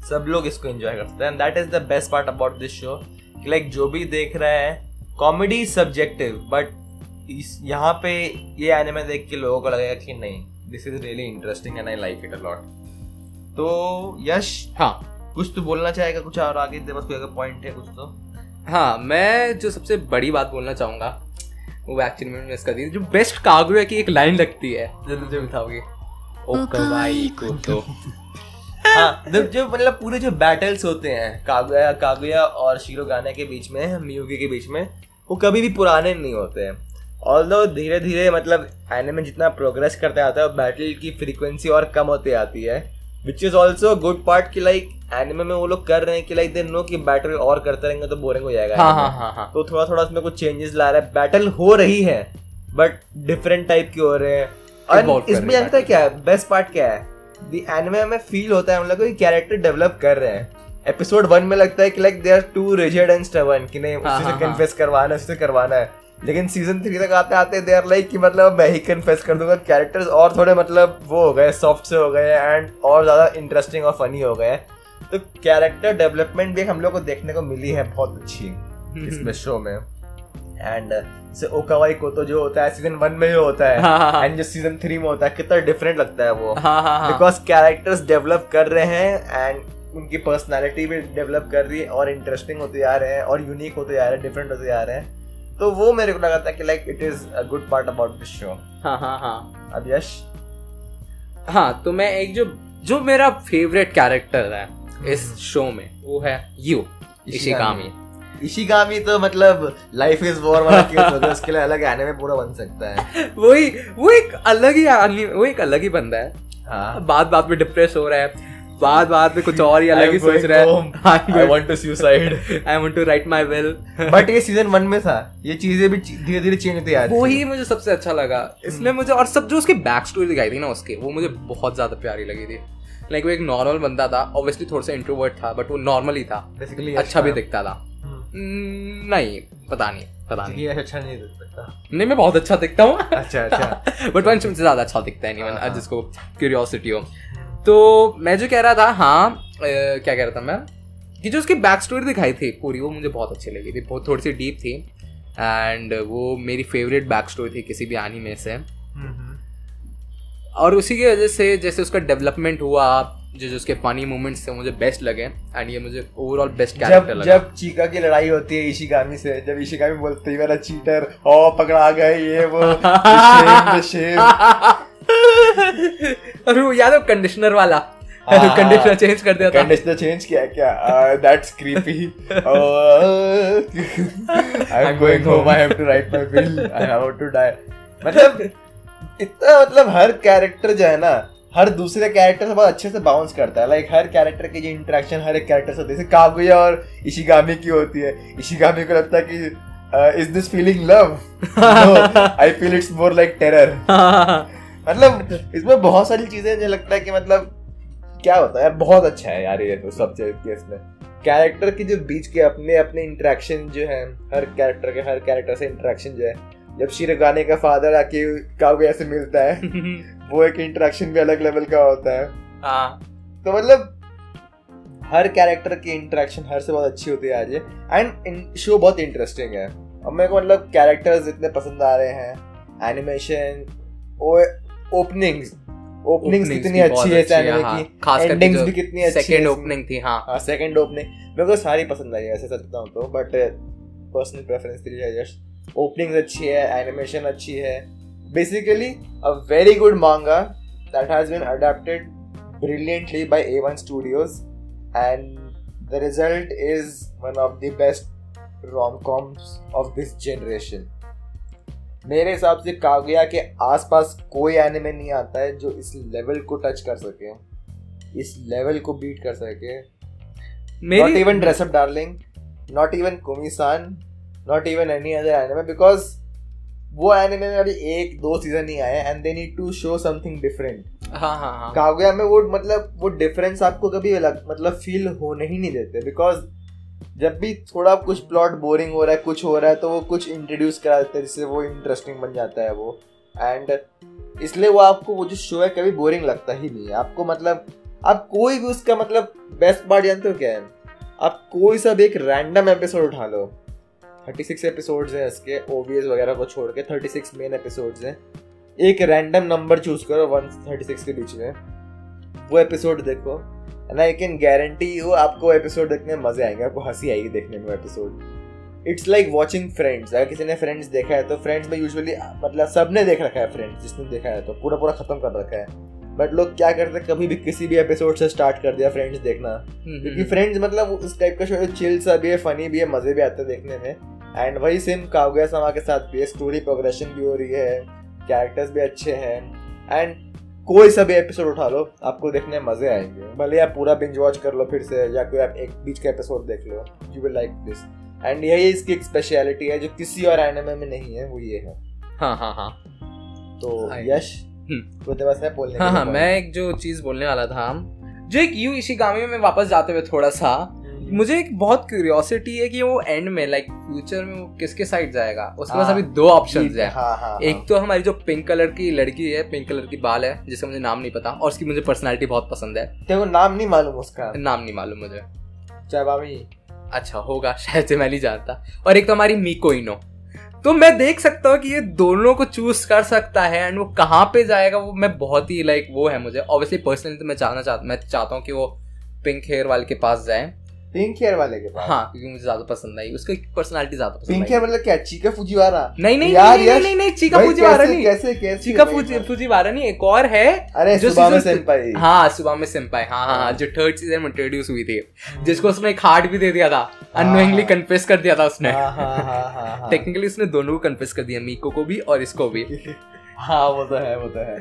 सब लोग इसको एंजॉय करते हैं। That is the best part about this show कि लाइक जो भी देख रहा है कॉमेडी सब्जेक्टिव बट इस, यहाँ पे ये एनिमे देख के लोगों को लगेगा कि नहीं। This is really interesting and I like it a lot तो यश हाँ। कुछ तो बोलना चाहेगा कुछ और आगे? तेरे पास कोई अगर पॉइंट है कुछ तो? हाँ मैं जो सबसे बड़ी बात बोलना चाहूँगा वो एक्चुअली में मिस कर दी। जो बेस्ट कागुया की एक लाइन लगती है जो तुझे बताओगे ओकवाई को तो (laughs) हाँ जो मतलब पूरे जो बैटल्स होते हैं कागुया कागुया और शिरोगाने के बीच में मियुगी के बीच में वो कभी भी पुराने नहीं होते हैं। ऑल दो धीरे धीरे मतलब एनिमे जितना प्रोग्रेस करते आता है बैटल की फ्रीक्वेंसी और कम होती आती है which is also good part की लाइक एनिमे में वो लोग कर रहे हैं कि लाइक दे नो कि बैटल और करते रहेंगे तो बोरिंग हो जाएगा हाँ हाँ हाँ हाँ। तो थोड़ा थोड़ा उसमें कुछ चेंजेस ला रहा है। बैटल हो रही है बट डिफरेंट टाइप की हो रहे हैं। और इसमें जानता है क्या है? बेस्ट पार्ट क्या है? दी एनिमे में फील होता है हम लोग कैरेक्टर डेवलप कर रहे हैं। एपिसोड वन में लगता है कि like they are too rigid and stubborn कि नहीं हाँ, उसी से हाँ, हाँ। कन्फेस करवाना है उससे करवाना है। लेकिन सीज़न थ्री तक आते आते दे आर लाइक कि मतलब मैं ही कन्फेस कर दूँगा कैरेक्टर्स और थोड़े मतलब वो हो गए सॉफ्ट से हो गए एंड और ज़्यादा इंटरेस्टिंग और फनी हो गए। तो कैरेक्टर डेवलपमेंट भी हम लोग को देखने को मिली है बहुत अच्छी इसमें शो में। एंड से ओकावाई को तो जो होता है सीज़न वन में ही होता है हाँ, हाँ, हाँ। एंड जो सीज़न थ्री में होता है कितना डिफरेंट लगता है वो। हाँ हाँ हाँ। बिकॉज़ कैरेक्टर्स डेवलप कर रहे हैं एंड उनकी पर्सनालिटी भी डेवलप कर रही है और इंटरेस्टिंग होते जा रहे हैं और यूनिक होते जा रहे हैं डिफरेंट होते जा रहे हैं। तो वो मेरे को लगा था कि like it is a good part about this show हाँ हाँ हाँ। अब यश? हाँ तो मैं एक जो जो मेरा फेवरेट कैरेक्टर है इस शो में वो है यू इशिकामी इशिगामी। तो मतलब लाइफ इज़ वॉर वाला केस है (laughs) उसके लिए अलग एनिमे पूरा बन सकता है। वही वो एक अलग ही वो एक अलग ही बंदा है। हाँ। बात बात में डिप्रेस हो रहा है। बात बात में कुछ और ही अलग ही सोच रहा है। I want to suicide I want to write my will but ये सीज़न वन में था। ये चीज़ें भी धीरे धीरे चेंज होती आ रही वो थी। ही मुझे सबसे अच्छा लगा। इसमें मुझे और सब जो उसकी बैक स्टोरी दिखाई थी ना उसके वो मुझे बहुत ज़्यादा प्यारी लगी थी। लाइक वो एक नॉर्मल बंदा था ऑब्वियसली थोड़ा सा इंट्रोवर्ट था बट वो नॉर्मल ही था। बेसिकली अच्छा भी दिखता था। हम्म, नहीं पता नहीं पता नहीं। अच्छा नहीं दिख सकता। नहीं मैं बहुत अच्छा दिखता हूँ। अच्छा अच्छा। बट वंश मुझसे ज़्यादा अच्छा दिखता है नहीं हाँ, हाँ। जिसको क्यूरियोसिटी हो। तो मैं जो कह रहा था हाँ अ, क्या कह रहा था मैं कि जो उसकी बैक स्टोरी दिखाई थी पूरी वो मुझे बहुत अच्छी लगी थी बहुत थोड़ी सी डीप थी एंड वो मेरी फेवरेट बैक स्टोरी थी किसी भी एनीमे से। और उसी की वजह से जैसे उसका डेवलपमेंट हुआ जो जो उसके फनी मोमेंट्स थे मुझे बेस्ट लगे एंड ये मुझे ओवरऑल बेस्ट कैरेक्टर जब लगा। जब चीका की लड़ाई होती है इशिगामी से जब इशिगामी बोलते है मेरा चीटर ओ पकड़ा गए ये वो shame, the shame. (laughs) और वो याद है कंडीशनर वाला? हाँ, कंडीशनर चेंज कर दिया था। कंडीशनर चेंज किया क्या? That's creepy I am going home I have to write my will I have to die मतलब इतना मतलब हर कैरेक्टर जो है ना हर दूसरे कैरेक्टर से बहुत अच्छे से बाउंस करता है। लाइक हर कैरेक्टर की जो इंटरेक्शन हर एक कैरेक्टर से होती है। जैसे कागुया और इशिगामी की होती है। इशिगामी को लगता है कि is this feeling love I feel it's more like terror मतलब इसमें बहुत सारी चीज़ें मुझे लगता है कि मतलब क्या होता है यार बहुत अच्छा है यार ये तो सब केस में कैरेक्टर के जो बीच के अपने अपने इंटरेक्शन जो है हर कैरेक्टर के हर कैरेक्टर से इंटरेक्शन जो है जब शिरगाने का फादर आके कागुया से मिलता है (laughs) वो एक इंटरेक्शन भी अलग लेवल का होता है। हाँ। तो मतलब हर कैरेक्टर की इंटरेक्शन हर से बहुत अच्छी होती है आज एंड शो बहुत इंटरेस्टिंग है। और मेरे को मतलब कैरेक्टर्स इतने पसंद आ रहे हैं। एनिमेशन ओपनिंग्स ओपनिंग्स कितनी अच्छी है इस अच्छी हाँ। की। खास एंडिंग्स भी कितनी अच्छी सेकेंड ओपनिंग थी हाँ। हाँ सेकंड ओपनिंग मेरे को सारी पसंद आई ऐसे सच बताऊँ तो बट पर्सनल प्रेफरेंस के लिए जस्ट ओपनिंग अच्छी है एनिमेशन अच्छी है। Basically a very good manga that has been adapted brilliantly by A1 Studios, and the result is one of the best rom-coms of this generation. मेरे हिसाब से कागुया के आसपास कोई एनिमे नहीं आता है जो इस लेवल को टच कर सके इस लेवल को बीट कर सके। Not even dress up darling not even Komisan not even any other anime because वो एनिमे में अभी एक दो सीज़न ही आए and they need to show something different हाँ हाँ हाँ। कागुया में वो मतलब वो डिफरेंस आपको कभी अलग मतलब फील होने ही नहीं देते बिकॉज़ जब भी थोड़ा कुछ प्लॉट बोरिंग हो रहा है, कुछ हो रहा है तो वो कुछ इंट्रोड्यूस करा देते हैं, जिससे वो इंटरेस्टिंग बन जाता है वो। एंड इसलिए वो आपको, वो जो शो है, कभी बोरिंग लगता ही नहीं है। आपको मतलब आप कोई भी उसका मतलब बेस्ट पार्ट जानते हो क्या है? आप कोई सा भी एक रैंडम एपिसोड उठा लो। 36 एपिसोड्स हैं इसके ओबीएस वगैरह को छोड़ के 36 मेन एपिसोड्स हैं। एक रैंडम नंबर चूज़ करो 136 के बीच में। वो एपिसोड देखो। And I can guarantee you आपको एपिसोड देखने में मज़े आएँगे आपको हँसी आएगी देखने में वो episode it's like watching Friends अगर किसी ने फ्रेंड्स देखा है तो फ्रेंड्स में यूजुअली मतलब सबने देख रखा है फ्रेंड्स जिसने देखा है तो पूरा पूरा खत्म कर रखा है. बट लोग क्या करते हैं कभी भी किसी भी एपिसोड से स्टार्ट कर दिया फ्रेंड्स देखना. हम्म, क्योंकि फ्रेंड्स मतलब उस टाइप का शो चिल सा भी है फनी भी है मज़े भी आते हैं देखने में. एंड वही सेम कागुया समा के साथ भी है स्टोरी प्रोग्रेशन भी हो रही है कैरेक्टर्स भी अच्छे हैं. एंड कोई सा भी एपिसोड उठा लो आपको देखने मज़े आएँगे भले आप पूरा बिंज वॉच कर लो फिर से या कोई आप एक बीच का एपिसोड देख लो you will like this and यही इसकी एक स्पेशलिटी है जो किसी और एनिमे में नहीं है वो ये है हाँ हाँ हाँ तो हाँ। यश हम्म। तो तेरे है बोलने हाँ हाँ मैं एक जो चीज़ बोलने वाला था जो एक यू इसी इशिगामी में वापस जाते हुए थोड़ा सा? मुझे एक बहुत क्यूरियोसिटी है कि वो एंड में लाइक फ्यूचर में वो किसके साइड जाएगा? उसके पास हाँ, अभी दो ऑप्शन है। हाँ हाँ एक तो हमारी जो पिंक कलर की लड़की है पिंक कलर की बाल है जिसका मुझे नाम नहीं पता और उसकी मुझे पर्सनालिटी बहुत पसंद है। तेरे को नाम नहीं मालूम उसका। नाम नहीं मालूम मुझे। चाबामी अच्छा होगा (laughs) शायद से मैं नहीं जानता। और एक तो हमारी मीको इनो तो मैं देख सकता हूँ कि ये दोनों को चूज़ कर सकता है एंड वो कहाँ पे जाएगा वो मैं बहुत ही लाइक वो है मुझे। ऑब्वियसली पर्सनली तो मैं चाहना चाहता मैं चाहता हूँ कि वो पिंक हेयर वाले के पास जाए। पिंक हेयर वाले के पास। हाँ क्योंकि मुझे ज़्यादा पसंद आई उसकी पर्सनालिटी ज़्यादा पसंद पिंक हेयर मतलब क्या चीका फुजीवारा? नहीं नहीं यार, नहीं नहीं नहीं चीका फुजीवारा नहीं। कैसे कैसे चीका फुजीवारा नहीं एक और है अरे जो सुबह में सेंपाई हाँ सुबह में सिंपाई हाँ हाँ हाँ जो थर्ड सीज़न में इंट्रोड्यूस हुई थी। जिसको उसने एक हार्ट भी दे दिया था। अनोइंगली हाँ। कन्फेस कर दिया था उसने। हाँ हाँ हाँ हाँ हाँ। टेक्निकली उसने दोनों को कन्फेस कर दिया मीको को भी और इसको भी। (laughs) हाँ वो तो है वो तो है।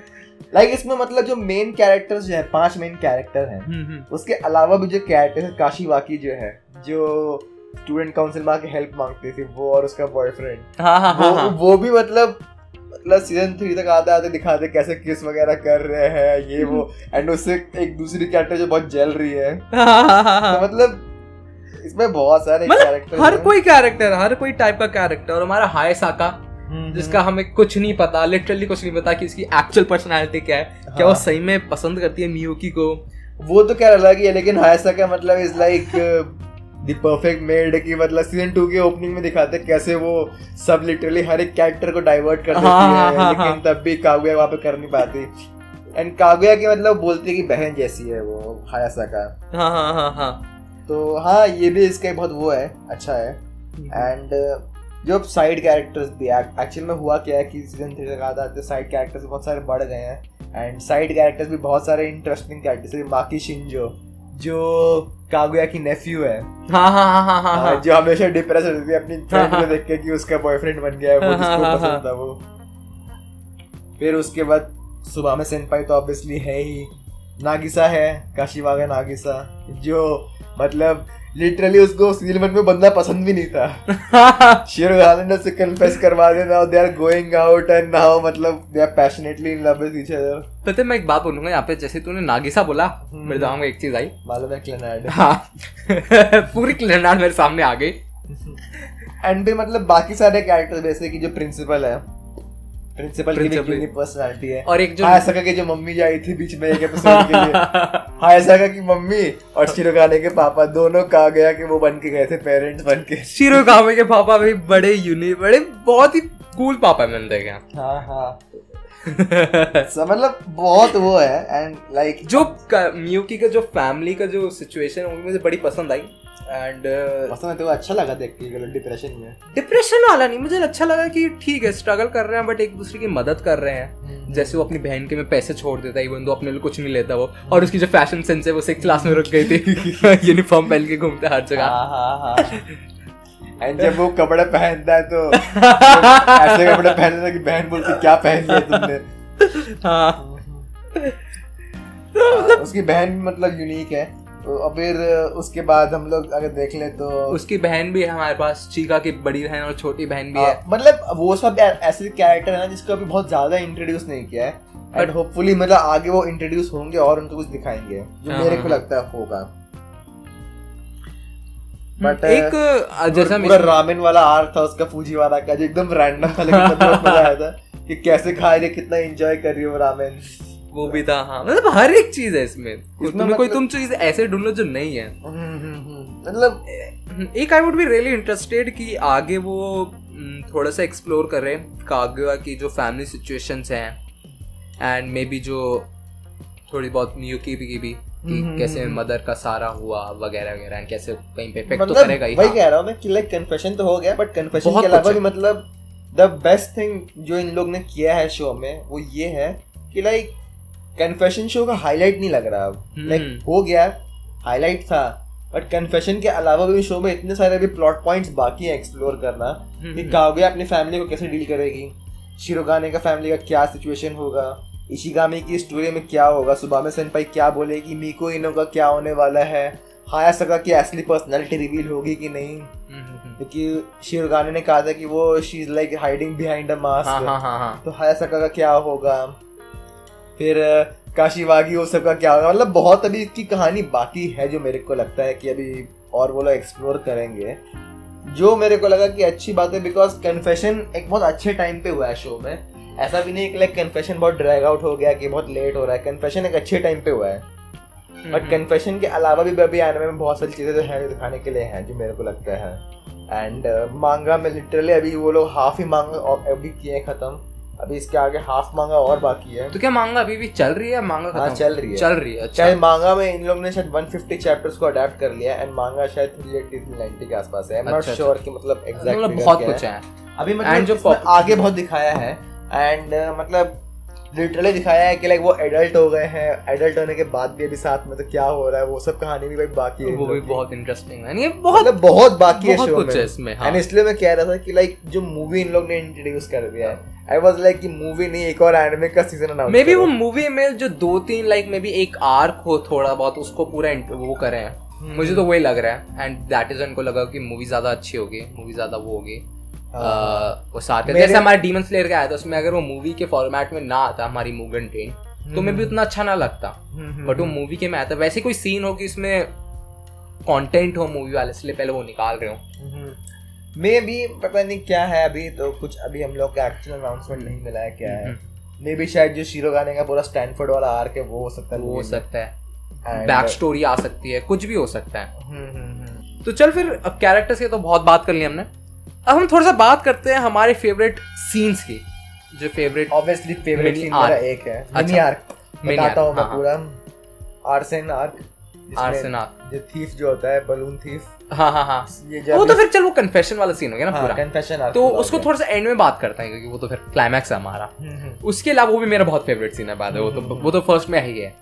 लाइक like इसमें मतलब जो मेन कैरेक्टर्स जो है पाँच मेन कैरेक्टर हैं उसके अलावा भी जो कैरेक्टर है काशी वाकी जो है जो स्टूडेंट काउंसिल में आके हेल्प मांगती थी वो और उसका बॉयफ्रेंड हाँ हाँ हाँ वो हाँ। वो भी मतलब मतलब सीज़न थ्री तक आते आते दिखाते कैसे किस वगैरह कर रहे हैं ये वो। एंड उससे एक दूसरी कैरेक्टर जो बहुत जल रही है। हाँ, हाँ। तो मतलब इसमें बहुत सारे मतलब कैरेक्टर हर कोई कैरेक्टर हर कोई टाइप का कैरेक्टर और हमारा हाय साका हम्म, जिसका हमें कुछ नहीं पता लिटरली कुछ नहीं पता कि इसकी एक्चुअल पर्सनालिटी क्या है हाँ. क्या वो हाँ। सही में पसंद करती है मियोकी को वो तो क्या अलग ही है लेकिन हायसा का मतलब is like the perfect maid की मतलब सीज़न टू के ओपनिंग में दिखाते कैसे वो सब लिटरली हर एक कैरेक्टर को डाइवर्ट कर देती हाँ, हाँ, है हाँ, लेकिन हाँ। तब भी कागुया वहाँ पे कर नहीं पाती एंड कागुया की मतलब बोलती है कि बहन जैसी है वो हायासा का हाँ हाँ हाँ हाँ तो हाँ ये भी इसका बहुत वो है अच्छा है एंड जो अब साइड कैरेक्टर्स भी एक्चुअल में हुआ क्या है कि सीज़न थ्री तक आते आते साइड कैरेक्टर्स बहुत सारे बढ़ गए हैं एंड साइड कैरेक्टर्स भी बहुत सारे इंटरेस्टिंग कैरेक्टर्स जैसे माकी शिंजो जो कागुया की नेफ्यू है। हाँ हाँ हाँ हाँ हाँ हाँ, जो हमेशा डिप्रेस रहती थी अपनी फ्रेंड को देख के कि उसका बॉयफ्रेंड बन गया है वो हाँ, जिसको हाँ, पसंद हाँ। था वो। फिर उसके बाद सुबह में सेनपाई तो ऑब्वियसली है ही। नागिसा है काशीवागा नागिसा जो मतलब लिटरली उसको सीज़न वन में बंदा पसंद भी नहीं था। (laughs) शिरो ने से कन्फेस करवा दे now they are going out and now मतलब they are passionately in love with each other पता है मैं एक बात बोलूँगा यहाँ पे जैसे तूने नागिसा बोला हम्म। मेरे दिमाग में एक चीज़ आई। मालूम है क्लेनाड हाँ। (laughs) पूरी क्लेनाड मेरे सामने आ गई। (laughs) एंड भी मतलब बाकी सारे कैरेक्टर जैसे कि जो प्रिंसिपल है। प्रिंसिपल की भी Principal। पर्सनालिटी है। और एक जो हाय सका की जो मम्मी जो आई थी बीच में एक एपिसोड के लिए। (laughs) हाय सका की मम्मी और शिरोगाने के पापा दोनों कहा गया कि वो बन के गए थे पेरेंट्स बन के। शिरो कामे के पापा भी बड़े यूनिक बड़े बहुत ही कूल पापा है मैंने देखे। हाँ हाँ। (laughs) मतलब बहुत वो है एंड लाइक जो क- मियुकी का जो फैमिली का जो सिचुएशन है वो मुझे बड़ी पसंद आई। एंड पसंद है तो अच्छा लगा देख के मतलब डिप्रेशन में? डिप्रेशन वाला नहीं मुझे अच्छा लगा कि ठीक है स्ट्रगल कर रहे हैं बट एक दूसरे की मदद कर रहे हैं। जैसे वो अपनी बहन के में पैसे छोड़ देता है इवन तो अपने लिए कुछ नहीं लेता वो। और उसकी जो फ़ैशन सेंस है वो सिक्स क्लास में रुक गई थी। (laughs) यूनिफॉर्म पहन के घूमते हर जगह। हाँ हाँ हाँ। एंड जब वो कपड़े पहनता है तो ऐसे कपड़े पहनता है कि बहन बोलती क्या पहन लिया तुमने? हाँ। हाँ, उसकी बहन मतलब यूनिक है। तो अब फिर उसके बाद हम लोग अगर देख ले तो उसकी बहन भी है हमारे पास चीका की बड़ी बहन और छोटी बहन भी हाँ, है। मतलब वो सब ऐसे कैरेक्टर है ना जिसको अभी बहुत ज़्यादा इंट्रोड्यूस नहीं किया है। एंड होपफुली मतलब आगे वो इंट्रोड्यूस होंगे और उनको कुछ दिखाएँगे जो हाँ, मेरे हाँ, को। लगता है होगा बट एक जैसा पूरा रामेन वाला आर था उसका फूजी वाला का जो एकदम रैंडम था लेकिन बहुत मज़ा आया था कि कैसे खा रही है कितना एंजॉय कर रही है रामेन वो भी था हाँ। मतलब हर एक चीज़ है इसमें। इसमें कोई मतलब- तुम चीज़ ऐसे ढूंढ लो जो नहीं है। मतलब एक I would be really interested कि आगे वो हम्म, थोड़ा सा एक्सप्लोर करें कागुआ की जो फैमिली सिचुएशंस हैं एंड मे बी जो थोड़ी बहुत मियुकी की भी कि हम्म, कैसे हम्म, मदर का सारा हुआ वगैरह वगैरह कैसे कहीं पे इफ़ेक्ट मतलब तो मतलब करेगा ही। वही। कह रहा हूँ मैं कि लाइक कन्फेशन तो हो गया बट कन्फेशन के अलावा भी मतलब द बेस्ट थिंग जो इन लोग ने किया है शो में वो ये है कि लाइक कन्फेशन शो का हाईलाइट नहीं लग रहा अब। हम्म। लाइक हो गया हाईलाइट था बट कन्फेशन के अलावा भी शो में इतने सारे अभी प्लॉट पॉइंट्स बाकी हैं एक्सप्लोर करना हम्म, कि हम्म। कागुया अपनी फैमिली को कैसे डील करेगी? शिरोगाने का फैमिली का क्या सिचुएशन होगा? इशिगामी की स्टोरी में क्या होगा? सुबामे सेनपाई क्या बोलेगी? मीको इनो का क्या होने वाला है? हाया सका की असली पर्सनालिटी रिवील होगी कि नहीं? हम्म, हम्म, हम्म। क्योंकि शिरोगाने ने कहा था कि वो she is like hiding behind a mask तो हाया सका का क्या होगा? फिर अ, काशीवागी वो सब का क्या होगा? मतलब बहुत अभी इसकी कहानी बाकी है जो मेरे को लगता है कि अभी और वो लोग एक्सप्लोर करेंगे। जो मेरे को लगा कि अच्छी बात है बिकॉज़ कन्फेशन एक बहुत अच्छे टाइम पे हुआ है शो में। ऐसा भी नहीं कि लाइक कन्फेशन बहुत ड्रैग आउट हो गया कि बहुत लेट हो रहा है। कन्फेशन एक अच्छे टाइम पे हुआ है। हम्म, बट कन्फेशन के अलावा भी अभी एनिमे में बहुत सारी चीज़ें जो है दिखाने के लिए हैं जो मेरे को लगता है। एंड मांगा में लिटरली अभी वो लोग हाफ़ ही मांगा अभी किए खत्म। अभी इसके आगे हाफ़ मांगा और बाकी है। तो क्या मांगा अभी भी चल रही है? मांगा हाँ, चल रही है। चल रही है अच्छा। शायद मांगा में इन लोग ने शायद 150 चैप्टर्स को अडेप्ट कर लिया एंड मांगा शायद 380 390 के आसपास है। आई एम नॉट श्योर कि मतलब एग्जैक्ट मतलब बहुत कुछ है। अभी मतलब जो आगे बहुत दिखाया है एंड मतलब लिटरली दिखाया है कि लाइक वो एडल्ट हो गए हैं। एडल्ट होने के बाद भी अभी साथ में तो क्या हो रहा है वो सब कहानी भी भाई बाकी है वो भी बहुत इंटरेस्टिंग है। ये बहुत मतलब बहुत बाकी बहुत है शो में। इसमें, हाँ। इसलिए मैं कह रहा था कि लाइक जो मूवी इन लोग ने इंट्रोड्यूस कर दिया है आई वाज लाइक कि मूवी नहीं एक और एनिमे का सीज़न अनाउंस मे बी वो मूवी में जो दो तीन लाइक मे बी एक आर्क हो थोड़ा बहुत उसको पूरा वो करें हम्म। मुझे तो वही लग रहा है। एंड दैट इज़ उनको लगा कि मूवी ज़्यादा अच्छी होगी मूवी ज़्यादा वो होगी। अह, वो साथ जैसे हमारा डीमन स्लेयर का आया था उसमें अगर वो मूवी के फॉर्मेट में ना आता हमारी मुगन ट्रेन तो मे भी हम्म। उतना अच्छा ना लगता। बट वो मूवी के में आता वैसे कोई सीन हो कि इसमें कंटेंट हो मूवी वाले इसलिए पहले वो निकाल रहे हो। मे बी पता नहीं क्या है अभी तो कुछ अभी हम लोग का एक्चुअल अनाउंसमेंट नहीं मिला है क्या है। मे बी शायद जो शीरो गाने का पूरा स्टैनफोर्ड वाला आर्क है वो हो सकता है वो हो सकता है। बैक स्टोरी आ सकती है कुछ भी हो सकता है। हम्म, हम्म, हम्म। तो चल फिर अब कैरेक्टर्स की तो बहुत बात कर ली हमने। अब हम थोड़ा सा बात करते हैं हमारे फेवरेट सीन्स की जो फेवरेट ऑब्वियसली फेवरेट सीन मेरा एक है। अच्छा। मिनी आर्क Mini बताता हूँ मैं हाँ, हाँ। पूरा। आर्सेन आर्क जो थीफ जो होता है बलून थीफ हाँ हाँ हाँ। वो तो फिर चल वो कन्फेशन वाला सीन हो गया ना पूरा। कन्फेशन तो उसको थोड़ा सा एंड में बात करते हैं क्योंकि वो तो फिर क्लाइमैक्स है हमारा। उसके अलावा वो भी मेरा बहुत फेवरेट सीन है बाद वो तो वो तो फ़र्स्ट में ही है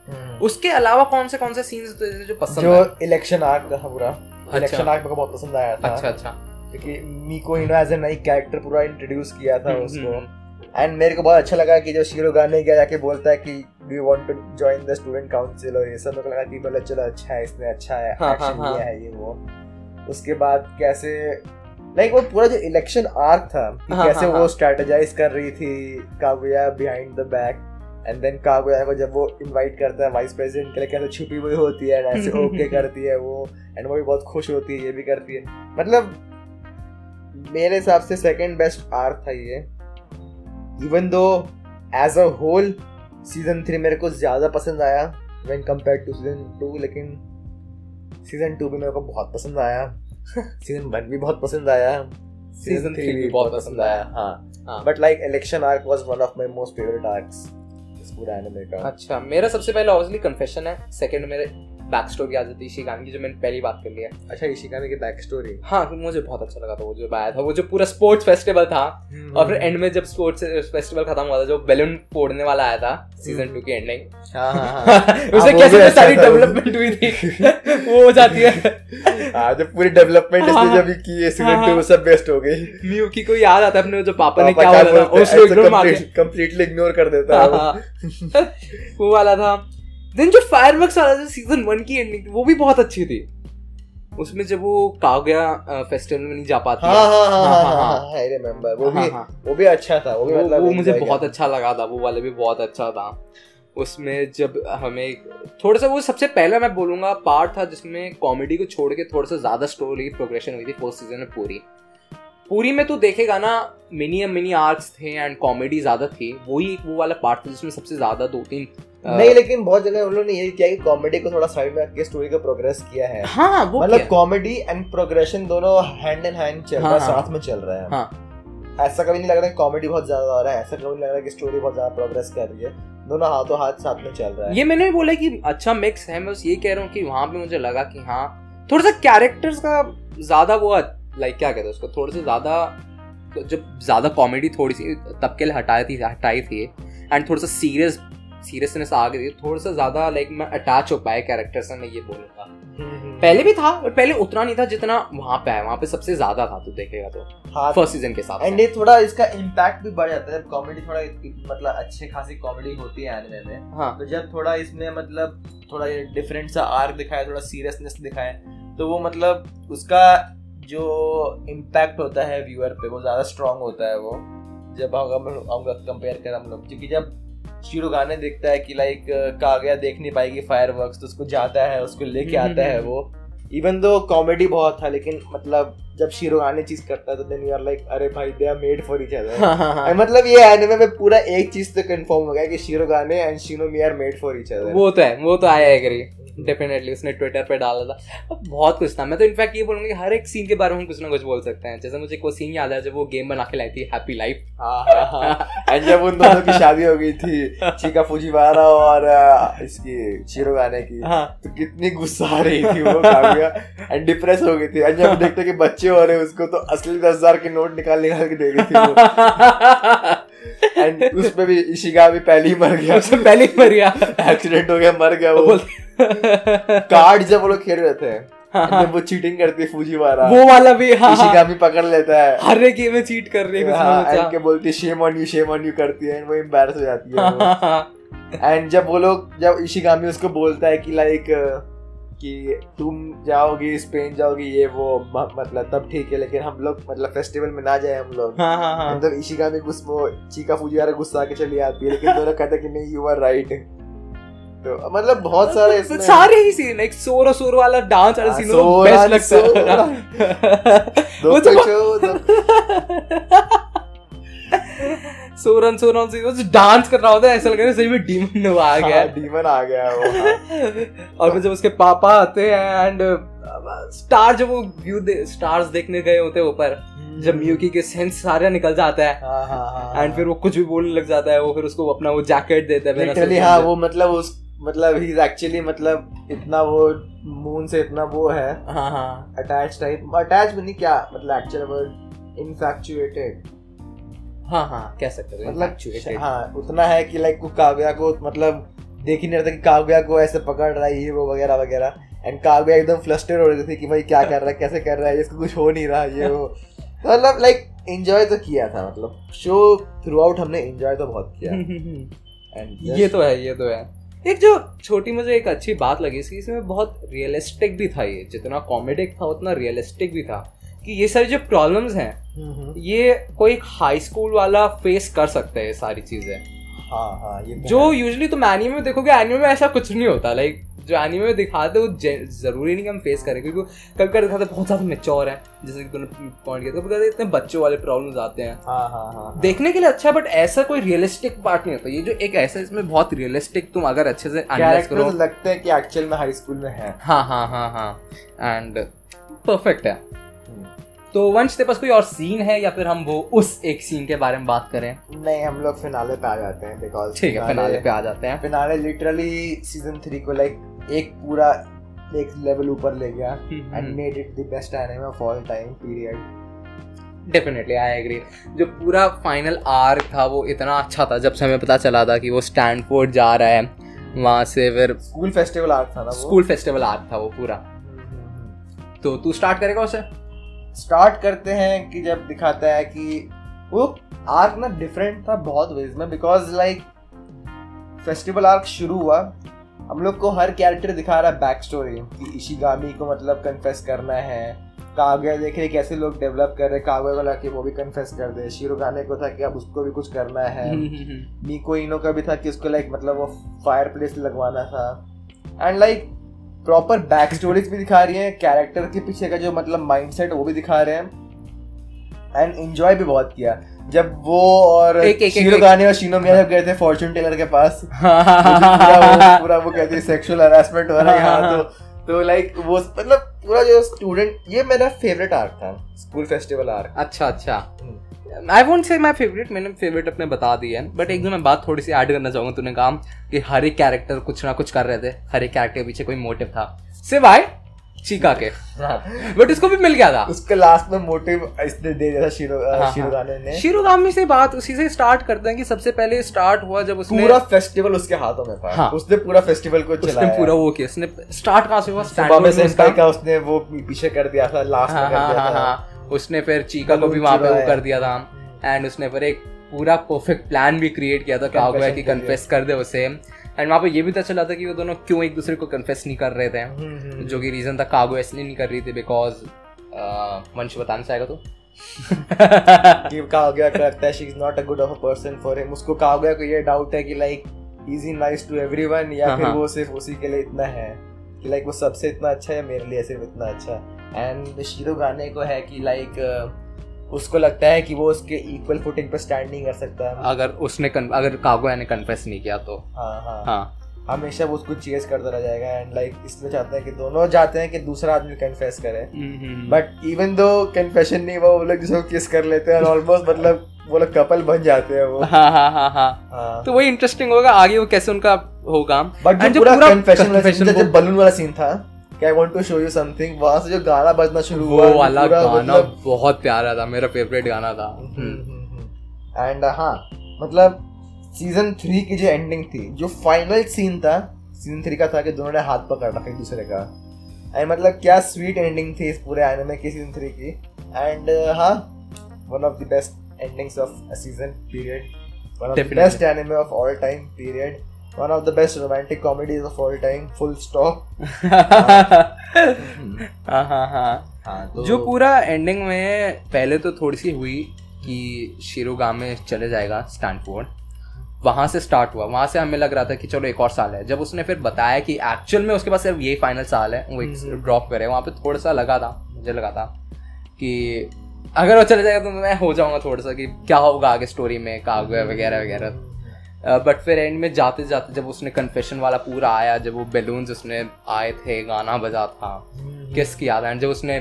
उसके अलावा कौन से कौन से सीन्स जो पसंद जो है? इलेक्शन आर्क था पूरा। इलेक्शन आर्क मेरे बहुत पसंद आया था। अच्छा अच्छा। क्योंकि मीको हिनो एज ए नई कैरेक्टर पूरा इंट्रोड्यूस किया था हम्म, उसको। हम्म, एंड मेरे को बहुत अच्छा लगा कि जो शीरो गाने गया जाके बोलता है कि do you want to join the student council और ये सब मेरे को लगा कि मतलब चलो अच्छा है इसने अच्छा है हाँ, एक्शन हाँ, है ये वो। उसके बाद कैसे लाइक वो पूरा जो इलेक्शन आर्क था कि हाँ, कैसे हाँ, वो हाँ। स्ट्रेटेजाइज कर रही थी Kaguya behind the back end then Kaguya को जब वो इनवाइट करता है वाइस प्रेसिडेंट के लिए कैसे छुपी हुई होती है ऐसे (laughs) ओके करती है वो एंड वो भी बहुत खुश होती है ये भी करती है मतलब मेरे हिसाब से सेकंड बेस्ट आर्क था ये even though as a whole season three मेरे को ज़्यादा पसंद आया when compare to season two लेकिन सीज़न टू भी मेरे को बहुत पसंद आया। सीज़न वन भी बहुत पसंद आया। सीज़न थ्री भी बहुत पसंद आया। हाँ। But like election arc was one of my most favourite arcs इस पूरे एनिमे का। अच्छा मेरा सबसे पहले ऑब्वियसली कन्फेशन है। सेकंड मेरे बैक स्टोरी आ जाती है शिकामी की जो मैंने पहली बात कर लिया अच्छा इशिकामी की बैक स्टोरी हाँ मुझे बहुत अच्छा लगा था वो जो आया था। वो जो पूरा स्पोर्ट्स फेस्टिवल था। हम्म। और फिर एंड में जब स्पोर्ट्स फेस्टिवल खत्म हुआ था जो बैलून फोड़ने वाला आया था सीज़न टू की एंडिंग हाँ हाँ हाँ। (laughs) उसे कैसे तो अच्छा सारी। डेवलपमेंट हुई थी। (laughs) वो हो जाती है। हाँ जब पूरी डेवलपमेंट इसने। जब की है सीज़न। टू सब बेस्ट हो गई। मियूकी को याद आता है अपने जो पापा ने क्या बोला था उसको इग्नोर के। completely इग्नोर कर देता हाँ, (laughs) वो वाला था। देन जो फायरवर्क्स वाला था सीज़न वन की एंडिंग थी वो भी बहुत अच्छी थी। उसमें जब वो कागया फेस्टिवल में नहीं जा पाती। हाँ हाँ हाँ हाँ, हाँ हाँ, हाँ आई रिमेम्बर वो हाँ, भी हाँ। वो भी अच्छा था वो भी मतलब वो मुझे बहुत अच्छा लगा था वो वाला भी बहुत अच्छा था। उसमें जब हमें थोड़ा सा वो सबसे पहला मैं बोलूँगा पार्ट था जिसमें कॉमेडी को छोड़ के थोड़ा सा ज़्यादा स्टोरी प्रोग्रेशन हुई थी फ़र्स्ट सीज़न में पूरी। पूरी में तू देखेगा ना मिनी मिनी आर्क्स थे एंड कॉमेडी ज़्यादा थी। वही वो वाला पार्ट था जिसमें सबसे ज़्यादा दो तीन नहीं लेकिन बहुत जगह उन लोगों ने यही किया कि कॉमेडी को थोड़ा साइड में रख के स्टोरी को प्रोग्रेस किया है। हाँ वो मतलब कॉमेडी एंड प्रोग्रेशन दोनों हैंड इन हैंड चल रहा है हाँ, हाँ। साथ में चल रहा है। हाँ। ऐसा कभी नहीं लग रहा कि कॉमेडी बहुत ज़्यादा हो रहा है ऐसा कभी नहीं लग रहा है कि स्टोरी बहुत ज़्यादा प्रोग्रेस कर रही है। दोनों हाथों हाथ साथ में चल रहा है। ये मैंने भी बोला कि अच्छा मिक्स है मैं बस ये कह रहा हूँ कि वहाँ पे मुझे लगा कि हाँ थोड़ा सा कैरेक्टर्स का ज़्यादा वो लाइक क्या कहते हैं उसको थोड़ा सा ज़्यादा जब ज़्यादा कॉमेडी थोड़ी सी तब के लिए हटाई थी हटाई थी। एंड थोड़ा सा सीरियस सीरियसनेस आ गई थी थोड़ा सा ज़्यादा लाइक मैं अटैच हो पाया कैरेक्टर से मैं ये बोलूँगा। हम्म, हम्म। पहले भी था और पहले उतना नहीं था जितना वहाँ पे है। वहाँ पे सबसे ज़्यादा था तू देखेगा तो। हाँ। फ़र्स्ट सीज़न के हिसाब एंड ये थोड़ा इसका इम्पैक्ट भी बढ़ जाता है। जब कॉमेडी थोड़ा मतलब अच्छी खासी कॉमेडी होती है एनिमे में हाँ। तो जब थोड़ा इसमें मतलब थोड़ा ये डिफरेंट सा आर्क दिखाया थोड़ा सीरियसनेस दिखाया तो वो मतलब उसका जो इम्पैक्ट होता है व्यूअर पे वो ज़्यादा स्ट्रांग होता है वो। जब हम हम कंपेयर करें हम लोग क्योंकि जब शीरो गाने देखता है कि लाइक कागया देख नहीं पाएगी फायर तो उसको जाता है उसको लेके हम्म, आता है हम्म, वो। इवन दो कॉमेडी बहुत था लेकिन मतलब जब शीरो गाने चीज़ करता है तो देन यू आर लाइक अरे भाई they are made for each other हाँ हाँ हाँ। मतलब ये एनिमे में पूरा एक चीज़ तो कंफर्म हो गया कि Shirogane and Shinomiya are made for each other वो तो है वो तो आया एग्री डेफिनेटली उसने ट्विटर पे डाला था। अब बहुत कुछ था। मैं तो इनफैक्ट ये बोलूँगा कि हर एक सीन के बारे में हम कुछ ना कुछ बोल सकते हैं। जैसे मुझे कोई सीन याद है जब वो गेम बना के लाई थी हैप्पी लाइफ हाँ हाँ हाँ। एंड जब उन दोनों की शादी हो गई थी चिका फुजीवारा और इसकी शीरो गाने की हाँ। तो कितनी गुस्सा आ रही थी वो एंड डिप्रेस हो गई थी। एंड जब देखते कि बच्चे हो रहे उसको तो असली दस हज़ार के नोट निकाल निकाल के दे रही थी वो। एंड (laughs) उसमें भी इशिगा भी पहले ही मर गया। सबसे पहले ही मर गया। एक्सीडेंट हो गया मर गया वो। कार्ड जब वो लोग खेल रहे थे हाँ, हाँ। जब वो चीटिंग करती है फुजीवारा वो वाला भी हाँ इशिगा भी पकड़ लेता है। हर एक गेम में चीट कर रही है हाँ, के बोलती है shame on you shame on you करती है वो एम्बैरस हो जाती है हाँ, हाँ, एंड जब वो लोग जब इशिगामी उसको बोलता है कि लाइक कि तुम जाओगी स्पेन जाओगी ये वो म- मतलब तब ठीक है लेकिन हम लोग मतलब फेस्टिवल में ना जाए हम लोग। हाँ हाँ हाँ। मतलब इशिगामी गुस्सा वो चीका फूजी फुजियारा गुस्सा आके चली आती है लेकिन दोनों कहते हैं कि नहीं यू आर राइट तो मतलब बहुत सारे इसमें सारे ही सीन लाइक सोरो सोरो वाला डांस वाला हाँ, सीन बेस्ट लगता है। (laughs) वो तो (laughs) सोरन सोरन से वो डांस कर रहा होता है ऐसा लग रहा है सही में डीमन आ गया। हाँ, डीमन आ गया वो हाँ। और फिर जब उसके पापा आते हैं एंड स्टार जब वो व्यू दे, स्टार्स देखने गए होते हैं ऊपर जब म्यूकी के सेंस सारा निकल जाता है। हाँ हाँ हाँ एंड फिर वो कुछ भी बोलने लग जाता है वो फिर उसको अपना वो जैकेट देता है लिटरली हाँ वो मतलब उस मतलब ही एक्चुअली मतलब इतना वो मून से इतना वो है। हाँ हाँ। अटैच टाइप अटैच भी नहीं क्या? मतलब एक्चुअल वर्ड इनफैक्चुएटेड हाँ हाँ कह सकते हो मतलब हाँ उतना है कि लाइक काव्या को मतलब देख ही नहीं रहा था कि काव्या को ऐसे पकड़ रहा है ये वो वगैरह वगैरह। एंड काव्या एकदम फ्लस्टेड हो रही थी कि भाई क्या कर रहा है कैसे कर रहा है इसको कुछ हो नहीं रहा ये वो। तो (laughs) मतलब लाइक एंजॉय तो किया था मतलब। शो थ्रू आउट हमने एंजॉय तो बहुत किया। (laughs) एंड ये तो है ये तो है। एक जो छोटी मुझे एक अच्छी बात लगी इसकी इसमें बहुत रियलिस्टिक भी था ये। जितना कॉमेडिक था उतना रियलिस्टिक भी था। कि ये सारी जो प्रॉब्लम्स हैं ये कोई हाई स्कूल वाला फेस कर सकता है ये सारी चीज़ें। हाँ हाँ ये तो जो यूजली तुम एनिमे में देखोगे एनिमे में ऐसा कुछ नहीं होता। लाइक जो एनिमे में दिखाते वो ज़रूरी नहीं कि हम फेस करें क्योंकि कभी कभी दिखाते बहुत ज़्यादा मेच्योर है। जैसे कि तुमने पॉइंट किया कभी इतने बच्चों वाले प्रॉब्लम्स आते हैं। हाँ हाँ हाँ देखने के लिए अच्छा है बट ऐसा कोई रियलिस्टिक पार्ट नहीं होता। ये जो एक ऐसा इसमें बहुत रियलिस्टिक तुम अगर अच्छे से एनालाइज करो। लगते हैं कि एक्चुअल में हाई स्कूल में है। हाँ हाँ हाँ हाँ। एंड परफेक्ट है। तो वंश तेरे पास कोई और सीन है या फिर हम वो उस एक सीन के बारे में बात करें? नहीं हम लोग फिनाले पे आ जाते हैं बिकॉज़ ठीक है फिनाले पे आ जाते हैं। फिनाले लिटरली सीज़न थ्री को लाइक एक पूरा एक लेवल ऊपर ले गया हम्म, and made it the best anime of all time period definitely I agree जो पूरा फाइनल आर्क था वो इतना अच्छा था जब से हमें पता चला था कि वो स्टैंडफोर्ड जा रहा है वहाँ से फिर स्कूल फेस्टिवल आर्ट था ना वो। स्कूल फेस्टिवल आर्क था वो पूरा। तो तू स्टार्ट करेगा उसे? स्टार्ट करते हैं कि जब दिखाता है कि वो आर्क ना डिफरेंट था बहुत वेज में बिकॉज़ लाइक फेस्टिवल आर्क शुरू हुआ। हम लोग को हर कैरेक्टर दिखा रहा है बैक स्टोरी कि इशिगामी को मतलब कन्फेस करना है। कागुया देख रहे कैसे लोग डेवलप कर रहे कागुया वाला कि वो भी कन्फेस कर दे। शिरोगाने को था कि अब उसको भी कुछ करना है। मीको इनो का भी था कि उसको लाइक मतलब वो फायर प्लेस लगवाना था। And like proper back stories भी दिखा रही है कैरेक्टर के पीछे का जो मतलब माइंडसेट वो भी दिखा रहे हैं। एंड एंजॉय भी बहुत किया। जब वो और एक- एक- शीरो एक- गाने और शीनो मिया जब गए थे फॉर्चून टेलर के पास (laughs) पूरा वो पूरा वो कहती सेक्सुअल हरासमेंट हो रहा है यहाँ तो। (laughs) तो लाइक वो मतलब पूरा जो स्टूडेंट ये मेरा फेवरेट आर्क था स्कूल फेस्टिवल आर्क अच्छा अच्छा। I won't say my favourite मैंने फेवरेट अपने बता दिए हैं बट एक दो मैं बात थोड़ी सी ऐड करना चाहूँगा तूने कहा कि हर एक कैरेक्टर कुछ ना कुछ कर रहे थे हर एक कैरेक्टर के पीछे कोई मोटिव था। सिवाय चीका के। बट उसको भी मिल गया था। उसके लास्ट में मोटिव इसने दे दिया था शिरो हाँ, शिरो हाँ। ने। शिरोगामी से बात उसी से स्टार्ट करते हैं कि सबसे पहले स्टार्ट हुआ जब उसने पूरा फेस्टिवल उसके हाथों में था। हाँ। उसने पूरा फेस्टिवल को उसने पूरा वो किया। उसने स्टार्ट कहाँ से हुआ? सुबह में का उसने वो पीछे कर दिया था लास्ट में हाँ कर हाँ दिया हाँ था। हाँ। उसने फिर चीका को भी वहाँ पे वो कर दिया था। एंड उसने फिर एक पूरा परफेक्ट प्लान भी क्रिएट किया था कागुया की कन्फेस कर दे उसे। एंड वहाँ पे ये भी पता चला था कि वो दोनों क्यों एक दूसरे को कन्फेस नहीं कर रहे थे। हम्म, हम्म। जो कि रीजन था कागो इसलिए नहीं कर रही थी बिकॉज़ वंश बताना चाहेगा तो? कि कहा गया लगता है she is not a good of a person for him उसको कहा गया को ये डाउट है कि like is he nice to everyone या हाँ, फिर हाँ। वो सिर्फ़ उसी के लिए इतना है? कि लाइक वो सबसे इतना अच्छा है मेरे लिए सिर्फ़ इतना अच्छा? एंड शीरो गाने को है कि लाइक उसको लगता है कि वो उसके इक्वल फुटिंग पे स्टैंड नहीं कर सकता। अगर उसने con- अगर कागो ने कन्फेस नहीं किया तो। हाँ हाँ। हाँ। हमेशा वो उसको चेस करता रह जाएगा एंड लाइक इसलिए चाहते हैं कि दोनों चाहते हैं कि दूसरा आदमी कन्फेस करे। But but even though confession नहीं हुआ वो लोग जिसको किस कर लेते हैं ऑलमोस्ट मतलब वो लोग कपल बन जाते हैं वो। हाँ हाँ हाँ हाँ हाँ। तो वही इंटरेस्टिंग होगा आगे वो कैसे उनका होगा। बट जो जो पूरा कन्फेशन वाला जब बलून वाला सीन था कि I want to show you something वहाँ से जो गाना बजना शुरू हुआ वो वाला गाना मतलब बहुत प्यारा था मेरा फेवरेट गाना था। एंड हाँ मतलब सीज़न थ्री की जो एंडिंग थी जो फाइनल सीन था सीज़न थ्री का था कि दोनों ने हाथ पकड़ रखा एक दूसरे का। एंड मतलब क्या स्वीट एंडिंग थी इस पूरे एनिमे की सीज़न थ्री की। एंड हाँ one of the best of a season period one of the Definitely. Best anime of all time period one of the best romantic comedies of all time full stop हाँ हाँ हाँ. हाँ तो जो पूरा एंडिंग में पहले तो थोड़ी सी हुई कि शिरोगामे चले जाएगा स्टैंडफोर्ड वहाँ से स्टार्ट हुआ. वहाँ से हमें लग रहा था कि चलो एक और साल है. जब उसने फिर बताया कि एक्चुअल में उसके पास सिर्फ़ यही फाइनल साल है वो एक हम्म। ड्रॉप करे. वहाँ पे थोड़ा सा लगा था मुझे लगा था कि अगर वो चले जाएगा तो मैं हो जाऊँगा थोड़ा सा कि क्या होगा आगे स्टोरी में कागुआ वगैरह वगैरह। बट फिर एंड में जाते जाते जब उसने कन्फेशन वाला पूरा आया जब वो बैलून्स उसने आए थे गाना बजा था किस किया था एंड जब उसने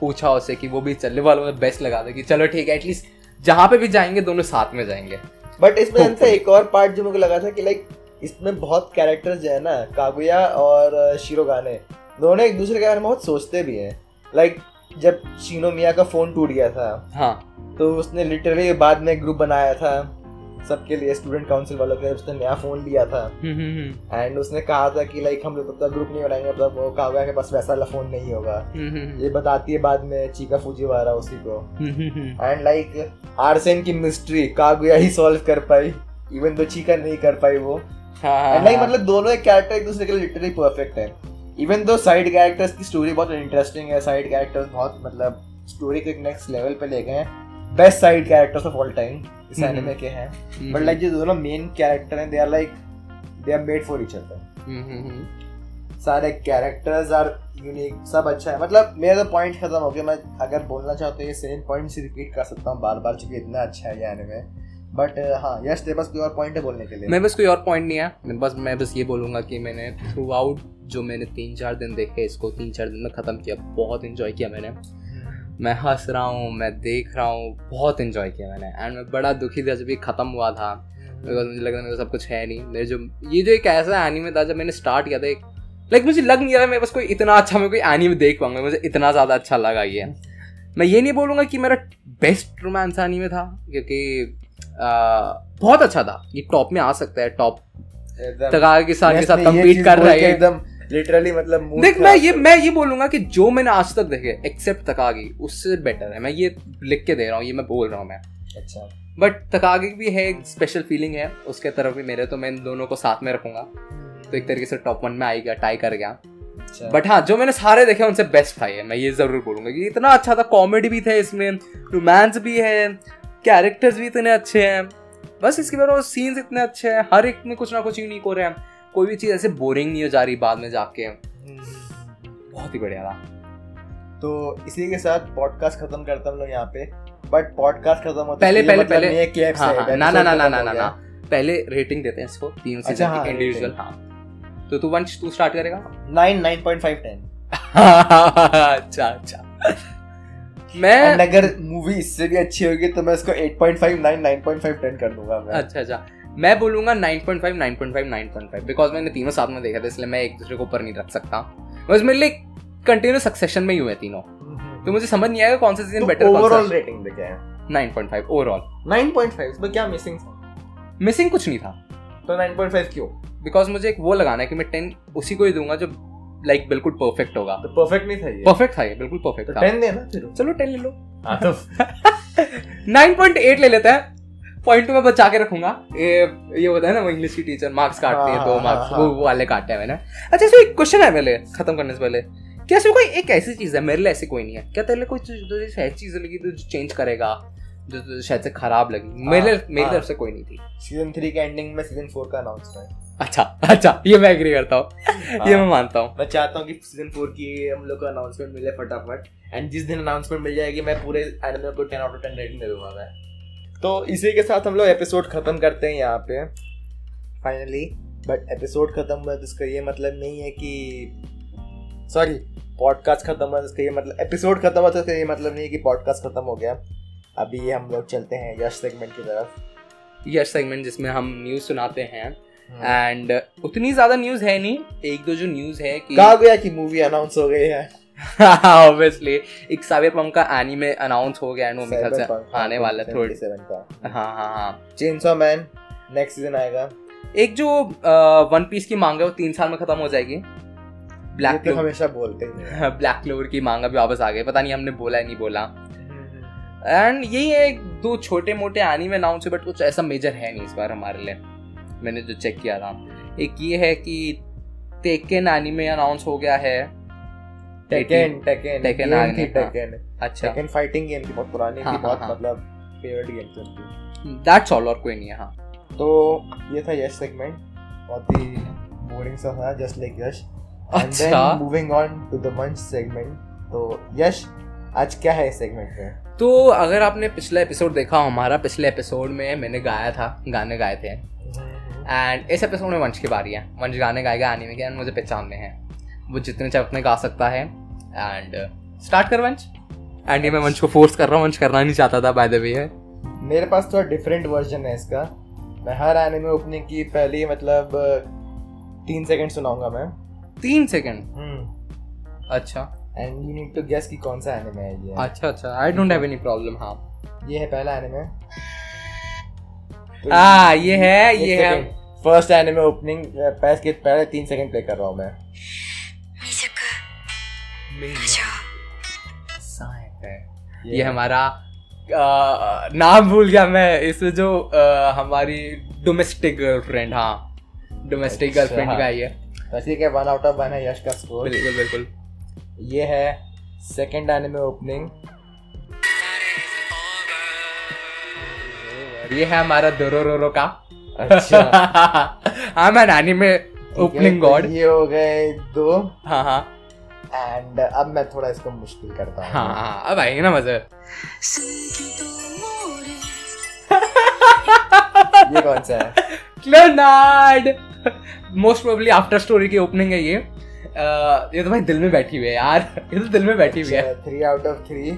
पूछा उसे कि वो भी चलने वालों में बेस्ट लगा था कि चलो ठीक है एटलीस्ट जहाँ पे भी जाएँगे दोनों साथ में जाएँगे। बट इसमें एक और पार्ट जो मुझे लगा था कि लाइक इसमें बहुत कैरेक्टर्स जो है ना कागुया और शिरोगाने दोनों एक दूसरे के बारे में बहुत सोचते भी हैं। लाइक जब शीनो मिया का फ़ोन टूट गया था हाँ। तो उसने लिटरली बाद में ग्रुप बनाया था सबके लिए स्टूडेंट काउंसिल वालों के उसने नया फ़ोन लिया था। एंड उसने कहा था कि लाइक हम लोग तब तक ग्रुप नहीं बनाएँगे तब वो कागुया के पास वैसा वाला फ़ोन नहीं होगा। ये बताती है बाद में चीका फूजीवारा उसी को। एंड लाइक आरसेन की मिस्ट्री कागुया ही सॉल्व कर पाई इवन तो चीका नहीं कर पाई वो। एंड लाइक मतलब दोनों एक कैरेक्टर एक दूसरे के लिए लिटरली परफेक्ट है। इवन दो साइड कैरेक्टर्स की स्टोरी बहुत इंटरेस्टिंग है साइड कैरेक्टर्स बहुत मतलब स्टोरी को एक नेक्स्ट लेवल पे ले गए हैं। Best side characters of all time इस। एनिमे के हैं। बट लाइक जो दोनों मेन कैरेक्टर हैं they are like they are made for each other सारे कैरेक्टर्स आर यूनिक सब अच्छा है। मतलब मेरा तो पॉइंट खत्म हो गया। मैं अगर बोलना चाहता हूँ ये सेम पॉइंट से रिपीट कर सकता हूँ बार बार क्योंकि इतना अच्छा है ये एनिमे बट हाँ यस तेरे पास कोई और पॉइंट है बोलने के लिए? मेरे पास कोई और पॉइंट नहीं है। पास मैं बस ये बोलूँगा कि मैंने थ्रू आउट जो मैंने तीन चार दिन देखे इसको तीन चार दिन में ख़त्म किया। बहुत इन्जॉय किया मैंने। मैं हंस रहा हूँ मैं देख रहा हूँ बहुत इन्जॉय किया मैंने। एंड मैं बड़ा दुखी था जब ये ख़त्म हुआ था। बिकॉज़ मुझे लगा मेरे को सब कुछ है नहीं। मेरे जो ये जो एक ऐसा एनीमे था जब मैंने स्टार्ट किया था एक लाइक मुझे लग नहीं रहा मैं बस कोई इतना अच्छा मैं कोई एनीमे देख पाऊँगा मुझे इतना ज़्यादा अच्छा लगा ये। मैं ये नहीं बोलूँगा कि मेरा बेस्ट रोमांस एनीमे था क्योंकि बहुत अच्छा था। ये टॉप में आ सकता है टॉप तकागे के साथ के साथ चीज़ कर रहा है। एकदम लिटरली मतलब देख मैं ये मैं ये बोलूँगा कि जो मैंने आज तक देखे एक्सेप्ट तकागी उससे बेटर है। मैं ये लिख के दे रहा हूँ ये मैं बोल रहा हूँ मैं। अच्छा। बट तकागी भी है एक स्पेशल फीलिंग है उसके तरफ़ भी मेरे तो मैं इन दोनों को साथ में रखूँगा। तो एक तरीके से टॉप वन में आएगा टाई कर गया। अच्छा। बट हाँ जो मैंने सारे देखे उनसे बेस्ट था ये। मैं ये ज़रूर बोलूँगा कि इतना अच्छा था कॉमेडी भी थे इसमें रोमांस भी है कैरेक्टर्स भी इतने अच्छे हैं। बस इसके बारे में सीन्स इतने अच्छे हैं हर एक में कुछ ना कुछ यूनिक हो रहे हैं। कोई भी चीज़ ऐसे बोरिंग नहीं हो जा रही बाद में जाके। बहुत ही बढ़िया था तो इसी के साथ पॉडकास्ट खत्म करते हम लोग यहाँ पे। बट पॉडकास्ट खत्म होता पहले पहले मतलब पहले है हाँ, ना ना ना ना ना ना पहले रेटिंग देते हैं इसको तीन से अच्छा, हाँ, इंडिविजुअल हाँ। तो तू वंश तू स्टार्ट करेगा? Nine nine point five ten अच्छा अच्छा। मैं अगर मूवी इससे भी अच्छी होगी तो मैं उसको 8.5 9 9.5 10 कर दूँगा मैं। अच्छा अच्छा। मैं बोलूँगा 9.5 9.5 9.5 बिकॉज़ मैंने तीनों साथ में देखा था इसलिए मैं एक दूसरे को ऊपर नहीं रख सकता। बस मेरे लिए कंटिन्यू सक्सेशन में ही हुए तीनों। तो मुझे समझ नहीं आएगा कौन सा सीज़न बेटर ओवरऑल रेटिंग दे क्या है? 9.5 ओवरऑल 9.5 इसमें क्या मिसिंग था? मिसिंग कुछ नहीं था। तो 9.5 क्यों? बिकॉज़ मुझे एक वो लगाना है कि मैं 10 उसी को ही दूँगा जो लाइक like, बिल्कुल परफेक्ट होगा। तो परफेक्ट नहीं था ये? परफेक्ट था ये बिल्कुल परफेक्ट तो था। 10 देना फिर। चलो 10 ले लो। हाँ तो (laughs) 9.8 ले लेते हैं। पॉइंट मैं बचा के रखूँगा। ये ये होता है ना वो इंग्लिश की टीचर मार्क्स काटती है हाँ, दो हाँ, मार्क्स हाँ, वो हाँ। वो वाले काटे हैं मैंने। अच्छा इसमें एक क्वेश्चन है मेरे खत्म करने से पहले। क्या इसमें कोई एक ऐसी चीज़ है मेरे लिए ऐसी कोई नहीं है। क्या तेरे लिए कोई चीज़ ऐसी चीज़ लगी तो चेंज करेगा जो शायद से खराब लगी। मेरे मेरी हाँ। तरफ़ से कोई नहीं थी। सीज़न 3 के एंडिंग में सीज़न 4 का अनाउंसमेंट अच्छा अच्छा ये मैं एग्री करता हूँ। ये मैं मानता हूँ। मैं चाहता हूँ कि सीज़न 4 की हम लोग को अनाउंसमेंट मिले फटाफट। एंड जिस दिन अनाउंसमेंट मिल जाएगी मैं पूरे एनिमे को 10 आउट ऑफ़ 10 रेटिंग दे दूँगा मैं। तो इसी के साथ हम लोग एपिसोड खत्म करते हैं यहाँ पे फाइनली बट एपिसोड खत्म हुआ तो इसका ये मतलब नहीं है कि सॉरी पॉडकास्ट खत्म हुआ तो इसका ये मतलब एपिसोड खत्म हुआ तो इसका ये मतलब नहीं है कि पॉडकास्ट खत्म हो गया। अभी हम लोग चलते हैं यश सेगमेंट की तरफ़। यश सेगमेंट जिसमें हम न्यूज़ सुनाते हैं। एंड उतनी ज़्यादा न्यूज़ है नहीं एक दो जो न्यूज़ है कि कहा गया कि मूवी अनाउंस हो गई है। ऑब्वियसली एक साबिर पम का एनीमे अनाउंस हो गया एंड वो मेरे ख्याल से आने वाला है थोड़ी 77 का। हाँ हाँ हाँ. चेनसॉ मैन नेक्स्ट सीज़न आएगा। एक जो वन पीस की मांग है वो तीन साल में खत्म हो जाएगी। ब्लैक तो हमेशा बोलते हैं ब्लैक क्लोवर की मांगा भी वापस आ गई। पता नहीं हमने बोला है नहीं बोला। एंड यही है एक दो छोटे मोटे एनीमे अनाउंस है बट कुछ ऐसा मेजर है नहीं इस बार हमारे लिए। मैंने जो चेक किया था। एक ये है कि टेकन एनीमे अनाउंस हो गया है। टेकन टेकन आने, थी हाँ। टेकन अच्छा। टेकन फाइटिंग गेम थी बहुत पुरानी हाँ, थी हाँ, बहुत हाँ। मतलब फेवरेट गेम थी उनकी। दैट्स ऑल और कोई नहीं है हाँ। तो ये था यश सेगमेंट बहुत ही बोरिंग सा था just like Yash. And then moving on to the munch segment तो यश आज क्या है इस सेगमेंट में? तो अगर आपने पिछला एपिसोड देखा हमारा पिछले एपिसोड में मैंने गाया था गाने गाए थे। एंड इस एपिसोड में वंश की बारी है। वंश गाने गाएगा एनीमे के एंड मुझे पहचानने हैं। वो जितने चाहे उतने गा सकता है। एंड स्टार्ट कर वंश। एंड ये मैं वंश को फोर्स कर रहा हूँ। वंश करना नहीं चाहता था बाय द वे है। मेरे पास थोड़ा डिफरेंट वर्जन है इसका। मैं हर एनिमे ओपनिंग की पहली मतलब तीन सेकंड सुनाऊँगा मैं। तीन सेकंड अच्छा। And you need to guess कि कौन सा एनिमे है ये। अच्छा अच्छा। I don't have any problem हाँ। ये है पहला एनिमे आ ये है ये है। फ़र्स्ट एनिमे ओपनिंग पहले के पहले तीन सेकंड प्ले कर रहा हूँ मैं। ये हमारा आ, नाम भूल गया मैं इसमें जो आ, हमारी डोमेस्टिक गर्लफ्रेंड हाँ। डोमेस्टिक अच्छा। गर्लफ्रेंड का ये। वैसे क्या वन आउट ऑफ़ वन है यश का स्कोर बिल्कुल बिल्कुल। ये है सेकंड एनिमे ओपनिंग ये है हमारा दोरोरोरो का। अच्छा। (laughs) हाँ मैं नानी में ओपनिंग गॉड ये हो गए दो। हाँ हाँ। एंड अब मैं थोड़ा इसको मुश्किल करता हूँ। हाँ हाँ अब आएँगे ना मज़े। ये कौन सा है? Clannad! Most probably After Story की ओपनिंग है ये। अह, ये तो भाई दिल में बैठी हुई है यार। (laughs) ये तो दिल में बैठी हुई है। थ्री आउट ऑफ़ थ्री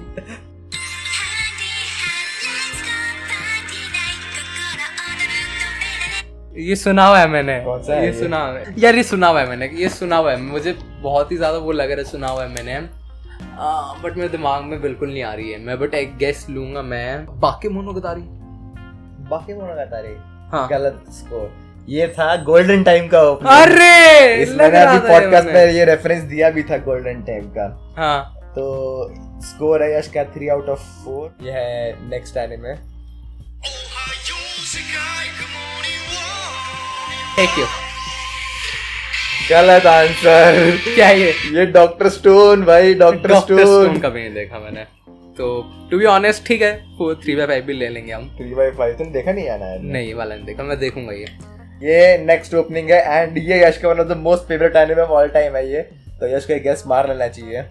ये सुना हुआ है मैंने। कौन सा है ये ये? सुना हुआ है। यार ये सुना हुआ है मैंने। ये सुना हुआ है। मुझे बहुत ही ज़्यादा वो लग रहा है सुना हुआ है मैंने। बट मेरे दिमाग में बिल्कुल नहीं आ रही है। मैं बट एक गेस लूँगा मैं। बाकी मोनोगतारी बाकी मोनोगातारी हाँ। गलत स्कोर ये था गोल्डन टाइम का। अरे इस लग अभी पॉडकास्ट में ये रेफरेंस दिया भी था गोल्डन टाइम का। हाँ। तो स्कोर है यश का थ्री आउट ऑफ़ फोर यह है नेक्स्ट एनिमे थैंक यू गलत आंसर। क्या ये? ये डॉक्टर स्टोन भाई डॉक्टर स्टोन। स्टोन का भी नहीं देखा मैंने। तो टू बी ऑनेस्ट ठीक है वो थ्री बाई फाइव भी ले लेंगे हम। थ्री बाई फाइव तुमने देखा नहीं आना है? नहीं वाला नहीं देखा मैं देखूँगा ये। ये नेक्स्ट ओपनिंग है एंड ये यश का one of the most favourite anime of all time है ये। तो यश को गेस मार लेना चाहिए।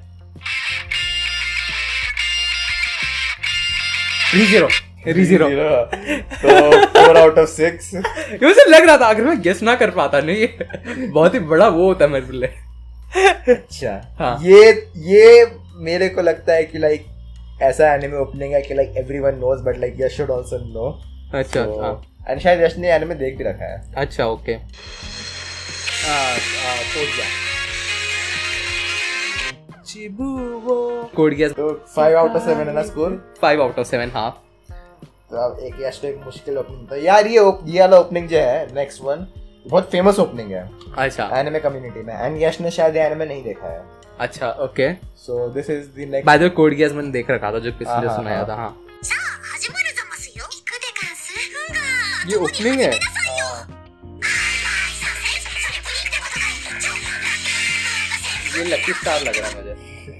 रीजीरो रीजीरो तो फोर आउट ऑफ़ सिक्स मुझे लग रहा था अगर मैं गेस ना कर पाता नहीं। ये बहुत ही बड़ा वो होता है मेरे लिए। अच्छा। हाँ। ये ये मेरे को लगता है कि लाइक ऐसा एनिमे ओपनिंग है कि like everyone knows but like Yash should also know अच्छा अच्छा एंड शायद यश ने एनिमे देख भी रखा है। अच्छा ओके कोड गया। तो फाइव आउट ऑफ़ सेवन है ना score five out of seven हाँ। तो अब एक या तो एक मुश्किल ओपनिंग था तो यार ये ये वाला ओपनिंग जो है नेक्स्ट वन बहुत फ़ेमस ओपनिंग है। अच्छा। एनिमे कम्युनिटी में। एंड यश ने शायद एनिमे नहीं देखा है। अच्छा okay so this is the next by the way Code Geass मैंने देख रखा था जो पिछले हाँ, हाँ, सुनाया हाँ। था हाँ। ये ओपनिंग है? ये लकी स्टार लग रहा है मुझे।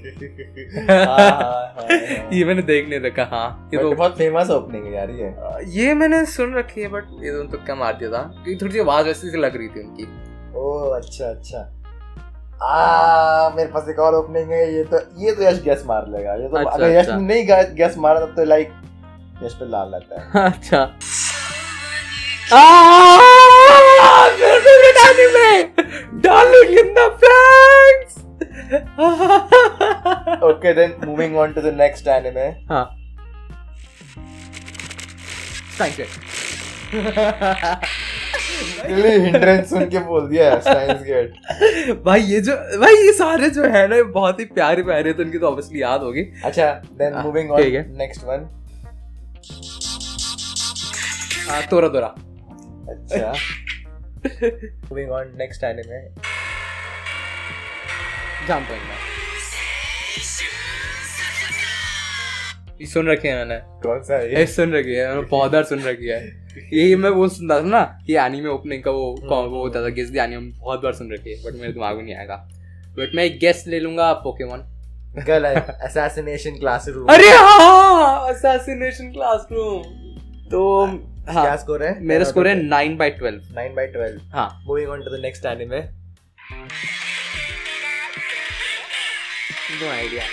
(laughs) ये मैंने देख नहीं रखा हाँ। ये तो बहुत फ़ेमस ओपनिंग है यार ये। ये मैंने सुन रखी है बट ये तो तुक्का मार दिया था। क्योंकि थोड़ी सी आवाज़ वैसी लग रही थी उनकी। ओह अच्छा अच्छा। आ मेरे पास एक और ओपनिंग है ये तो ये तो यश गैस मार लेगा। ये तो अच्छा, अगर यश अच्छा। नहीं गैस मारा तब तो लाइक यश पे लाल लगता है। (laughs) अच्छा। Ah, मेरा favorite anime! Darling in the! Okay then moving on to the next anime हाँ। Thank you. हिंड्रेंस सुन के बोल दिया है साइंस गेट भाई ये जो भाई ये सारे जो है ना ये बहुत ही प्यारे प्यारे तो उनकी तो ऑब्वियसली याद होगी। अच्छा देन हाँ, मूविंग ठीक है। ऑन नेक्स्ट वन हाँ तोरा तोरा अच्छा। मूविंग ऑन नेक्स्ट एनिमे हूँ मैं। सुन रखे हैं मैंने। कौन सा है ये? सुन रखी है मैंने बहुत बार सुन रखी है। यही मैं वो सुनता था ना कि एनीमे ओपनिंग का वो वो होता था गेस दी एनीमे बहुत बार सुन रखी है बट मेरे दिमाग में नहीं आएगा। बट मैं एक गेस्ट ले लूँगा पोकेमोन गलत असैसिनेशन क्लासरूम अरे हाँ असैसिनेशन क्लासरूम तो हाँ क्या स्कोर है? मेरा स्कोर है नाइन बाई ट्वेल्व 9 by 12 हाँ। Moving on to the next anime. No idea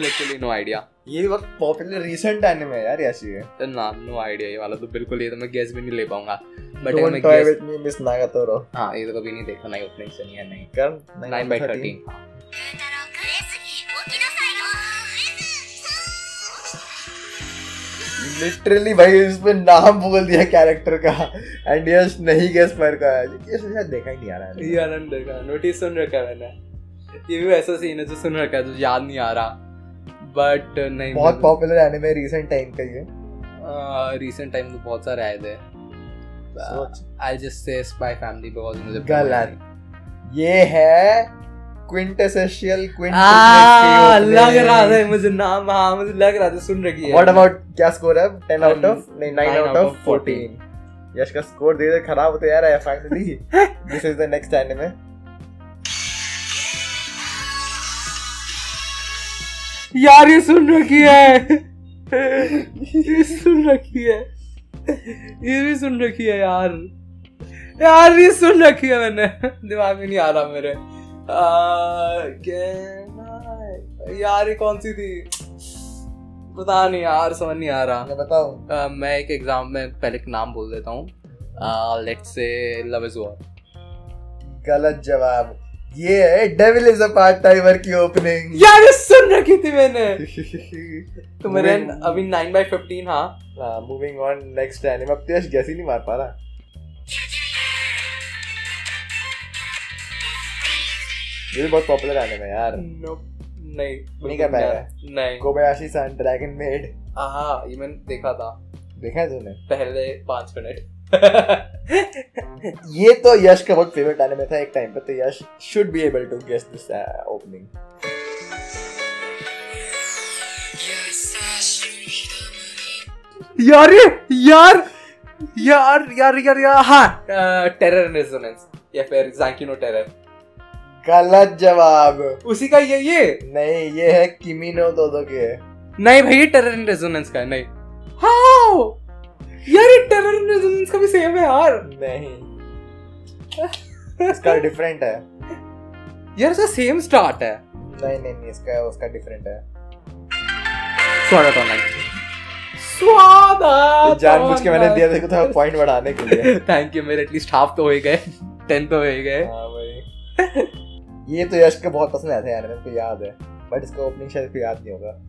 literally no idea ये बहुत पॉपुलर रीसेंट एनिमे है यार ऐसी है। तो ना नो आइडिया ये वाला तो बिल्कुल ये तो मैं गेस भी नहीं ले पाऊँगा। बट मैं try with me Miss Nagatoro हाँ ये तो कभी नहीं देखा नहीं उतने से नहीं है नहीं। कर 9 बाय 13 हाँ। लिटरली भाई इसमें नाम बोल दिया कैरेक्टर का। एंड यस नहीं गेस पर का। है ये शायद देखा ही नहीं आ रहा है ये आनंद देखा। नोटिस सुन रखा है मैंने। ये भी ऐसा सीन है जो सुन रखा है जो याद नहीं आ रहा। बट नहीं बहुत पॉपुलर एनिमे रीसेंट टाइम का ये रिसेंट टाइम तो बहुत सारे आए थे। I just say Spy Family because मुझे गलत। ये है क्विंटेसेंशियल आ, लग रहा था मुझे नाम। हाँ मुझे लग रहा था सुन रखी है। व्हाट अबाउट क्या स्कोर है? 10 आउट ऑफ़ नहीं 9 आउट ऑफ़ 14 यश का स्कोर धीरे धीरे खराब होता जा रहा है finally this is the next anime यार ये सुन रखी है। ये सुन रखी है। ये भी सुन रखी है यार। यार ये सुन रखी है मैंने। दिमाग में नहीं आ रहा मेरे। आ, यार ये कौन सी थी? पता नहीं यार समझ नहीं आ रहा। मैं बताऊँ? मैं एक एग्ज़ाम में पहले एक नाम बोल देता हूँ। Let's say love is war गलत जवाब। ये है devil is a part timer की ओपनिंग यार ये सुन रखी थी मैंने। (laughs) तो मेरे अभी 9 बाय 15 हाँ। मूविंग ऑन नेक्स्ट एनिमे अब तो तेज गैस ही नहीं मार पा रहा। ये बहुत पॉपुलर एनिमे यार। Nope. नहीं नहीं कर पाया नहीं। कोबायाशी सन ड्रैगन मेड आहा ये मैंने देखा था। देखा है तूने? पहले 5 मिनट (laughs) ये तो यश का बहुत फेवरेट एनिमे था एक टाइम पे तो Yash should be able to guess this opening यार यार यार यार यार यार हाँ टेरर रेजोनेंस या फिर जैंकिनो टेरर गलत जवाब। उसी का ये ये? नहीं ये है किमिनो दोदो के नहीं भाई टेरर रेजोनेंस का नहीं। हाउ यार ये टेरर इन रेजोनेंस का भी सेम है यार। नहीं। इसका डिफरेंट है। यार इसका सेम स्टार्ट है। नहीं नहीं नहीं इसका उसका डिफरेंट है। स्वाद आता ऑनलाइन स्वाद आता जानबूझ के मैंने दिया देखो थोड़ा पॉइंट बढ़ाने के लिए। (laughs) थैंक यू मेरे एटलीस्ट हाफ़ तो हो ही गए। टेन तो हो ही गए। हाँ भाई ये तो यश को बहुत पसंद आया था यार मेरे को याद है। बट इसका ओपनिंग शायद को याद नहीं होगा।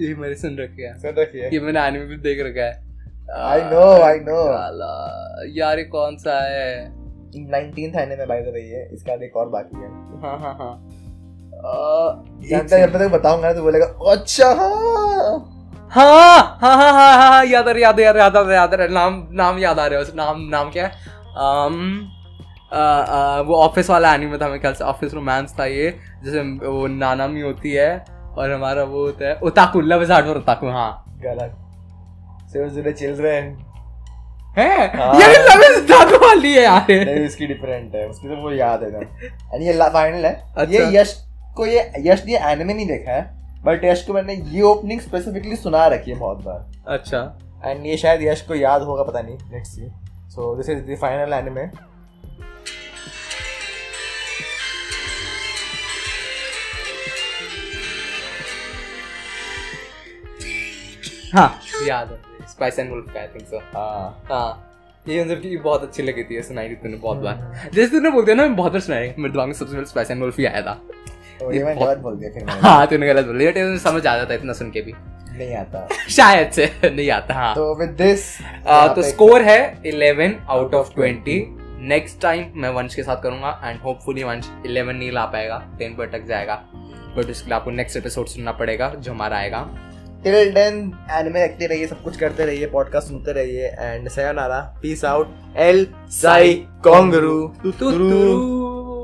ये मैंने सुन रखा है। सुन रखिए ये मैंने एनिमे भी देख रखा है। I know, I know. साला, यार ये कौन सा है? 19th आने में बाय द वे ये। इसका एक और बाकी है। हाँ हाँ हाँ। है जब तक बताऊँगा ना तो बोलेगा अच्छा हाँ। हाँ हाँ हाँ हाँ हाँ हाँ याद आ रहा याद आ रहा याद आ रहा याद आ रहा नाम नाम याद आ रहा है उस। नाम नाम क्या है? um, अ, अ, वो ऑफ़िस वाला एनिमे था मेरे ख्याल से। ऑफ़िस रोमांस था ये जैसे वो नानामी होती है। और हमारा वो होता है otaku love is hard for otaku हाँ। गलत। Save the children है। हाँ। यार लव इज़ ओताकू वाली है यार। नहीं उसकी डिफरेंट है। उसकी तो वो याद है ना। एंड ये फाइनल है। अच्छा। ये यश को ये यश ने एनिमे नहीं देखा है बट यश को मैंने ये ओपनिंग स्पेसिफिकली सुना रखी है बहुत बार। अच्छा। एंड ये शायद यश को याद होगा पता नहीं let's see so this is the final anime हाँ। याद है स्पाइस एंड वुल्फ का आई थिंक सो हाँ। हाँ। ये मतलब कि बहुत अच्छी लगी थी ये सुनाई थी तूने बहुत बार। जैसे तूने बोलते हैं ना मैं बहुत बार सुनाई मेरे दिमाग में सबसे पहले स्पाइस एंड वुल्फ ही आया था। तो गलत बोल दिया फिर हाँ तूने गलत बोल दिया। समझ आ जाता इतना सुन के भी। नहीं आता। (laughs) शायद से नहीं आता हाँ। तो विद दिस तो स्कोर है 11 आउट ऑफ़ 20 नेक्स्ट टाइम मैं वंश के साथ करूँगा एंड होपफुली वंश 11 नहीं ला पाएगा 10 पर अटक जाएगा। बट उसके लिए आपको नेक्स्ट एपिसोड सुनना पड़ेगा जो हमारा आएगा। टिल देन एनिमे देखते रहिए सब कुछ करते रहिए पॉडकास्ट सुनते रहिए and sayonara peace out El Psy Kongroo to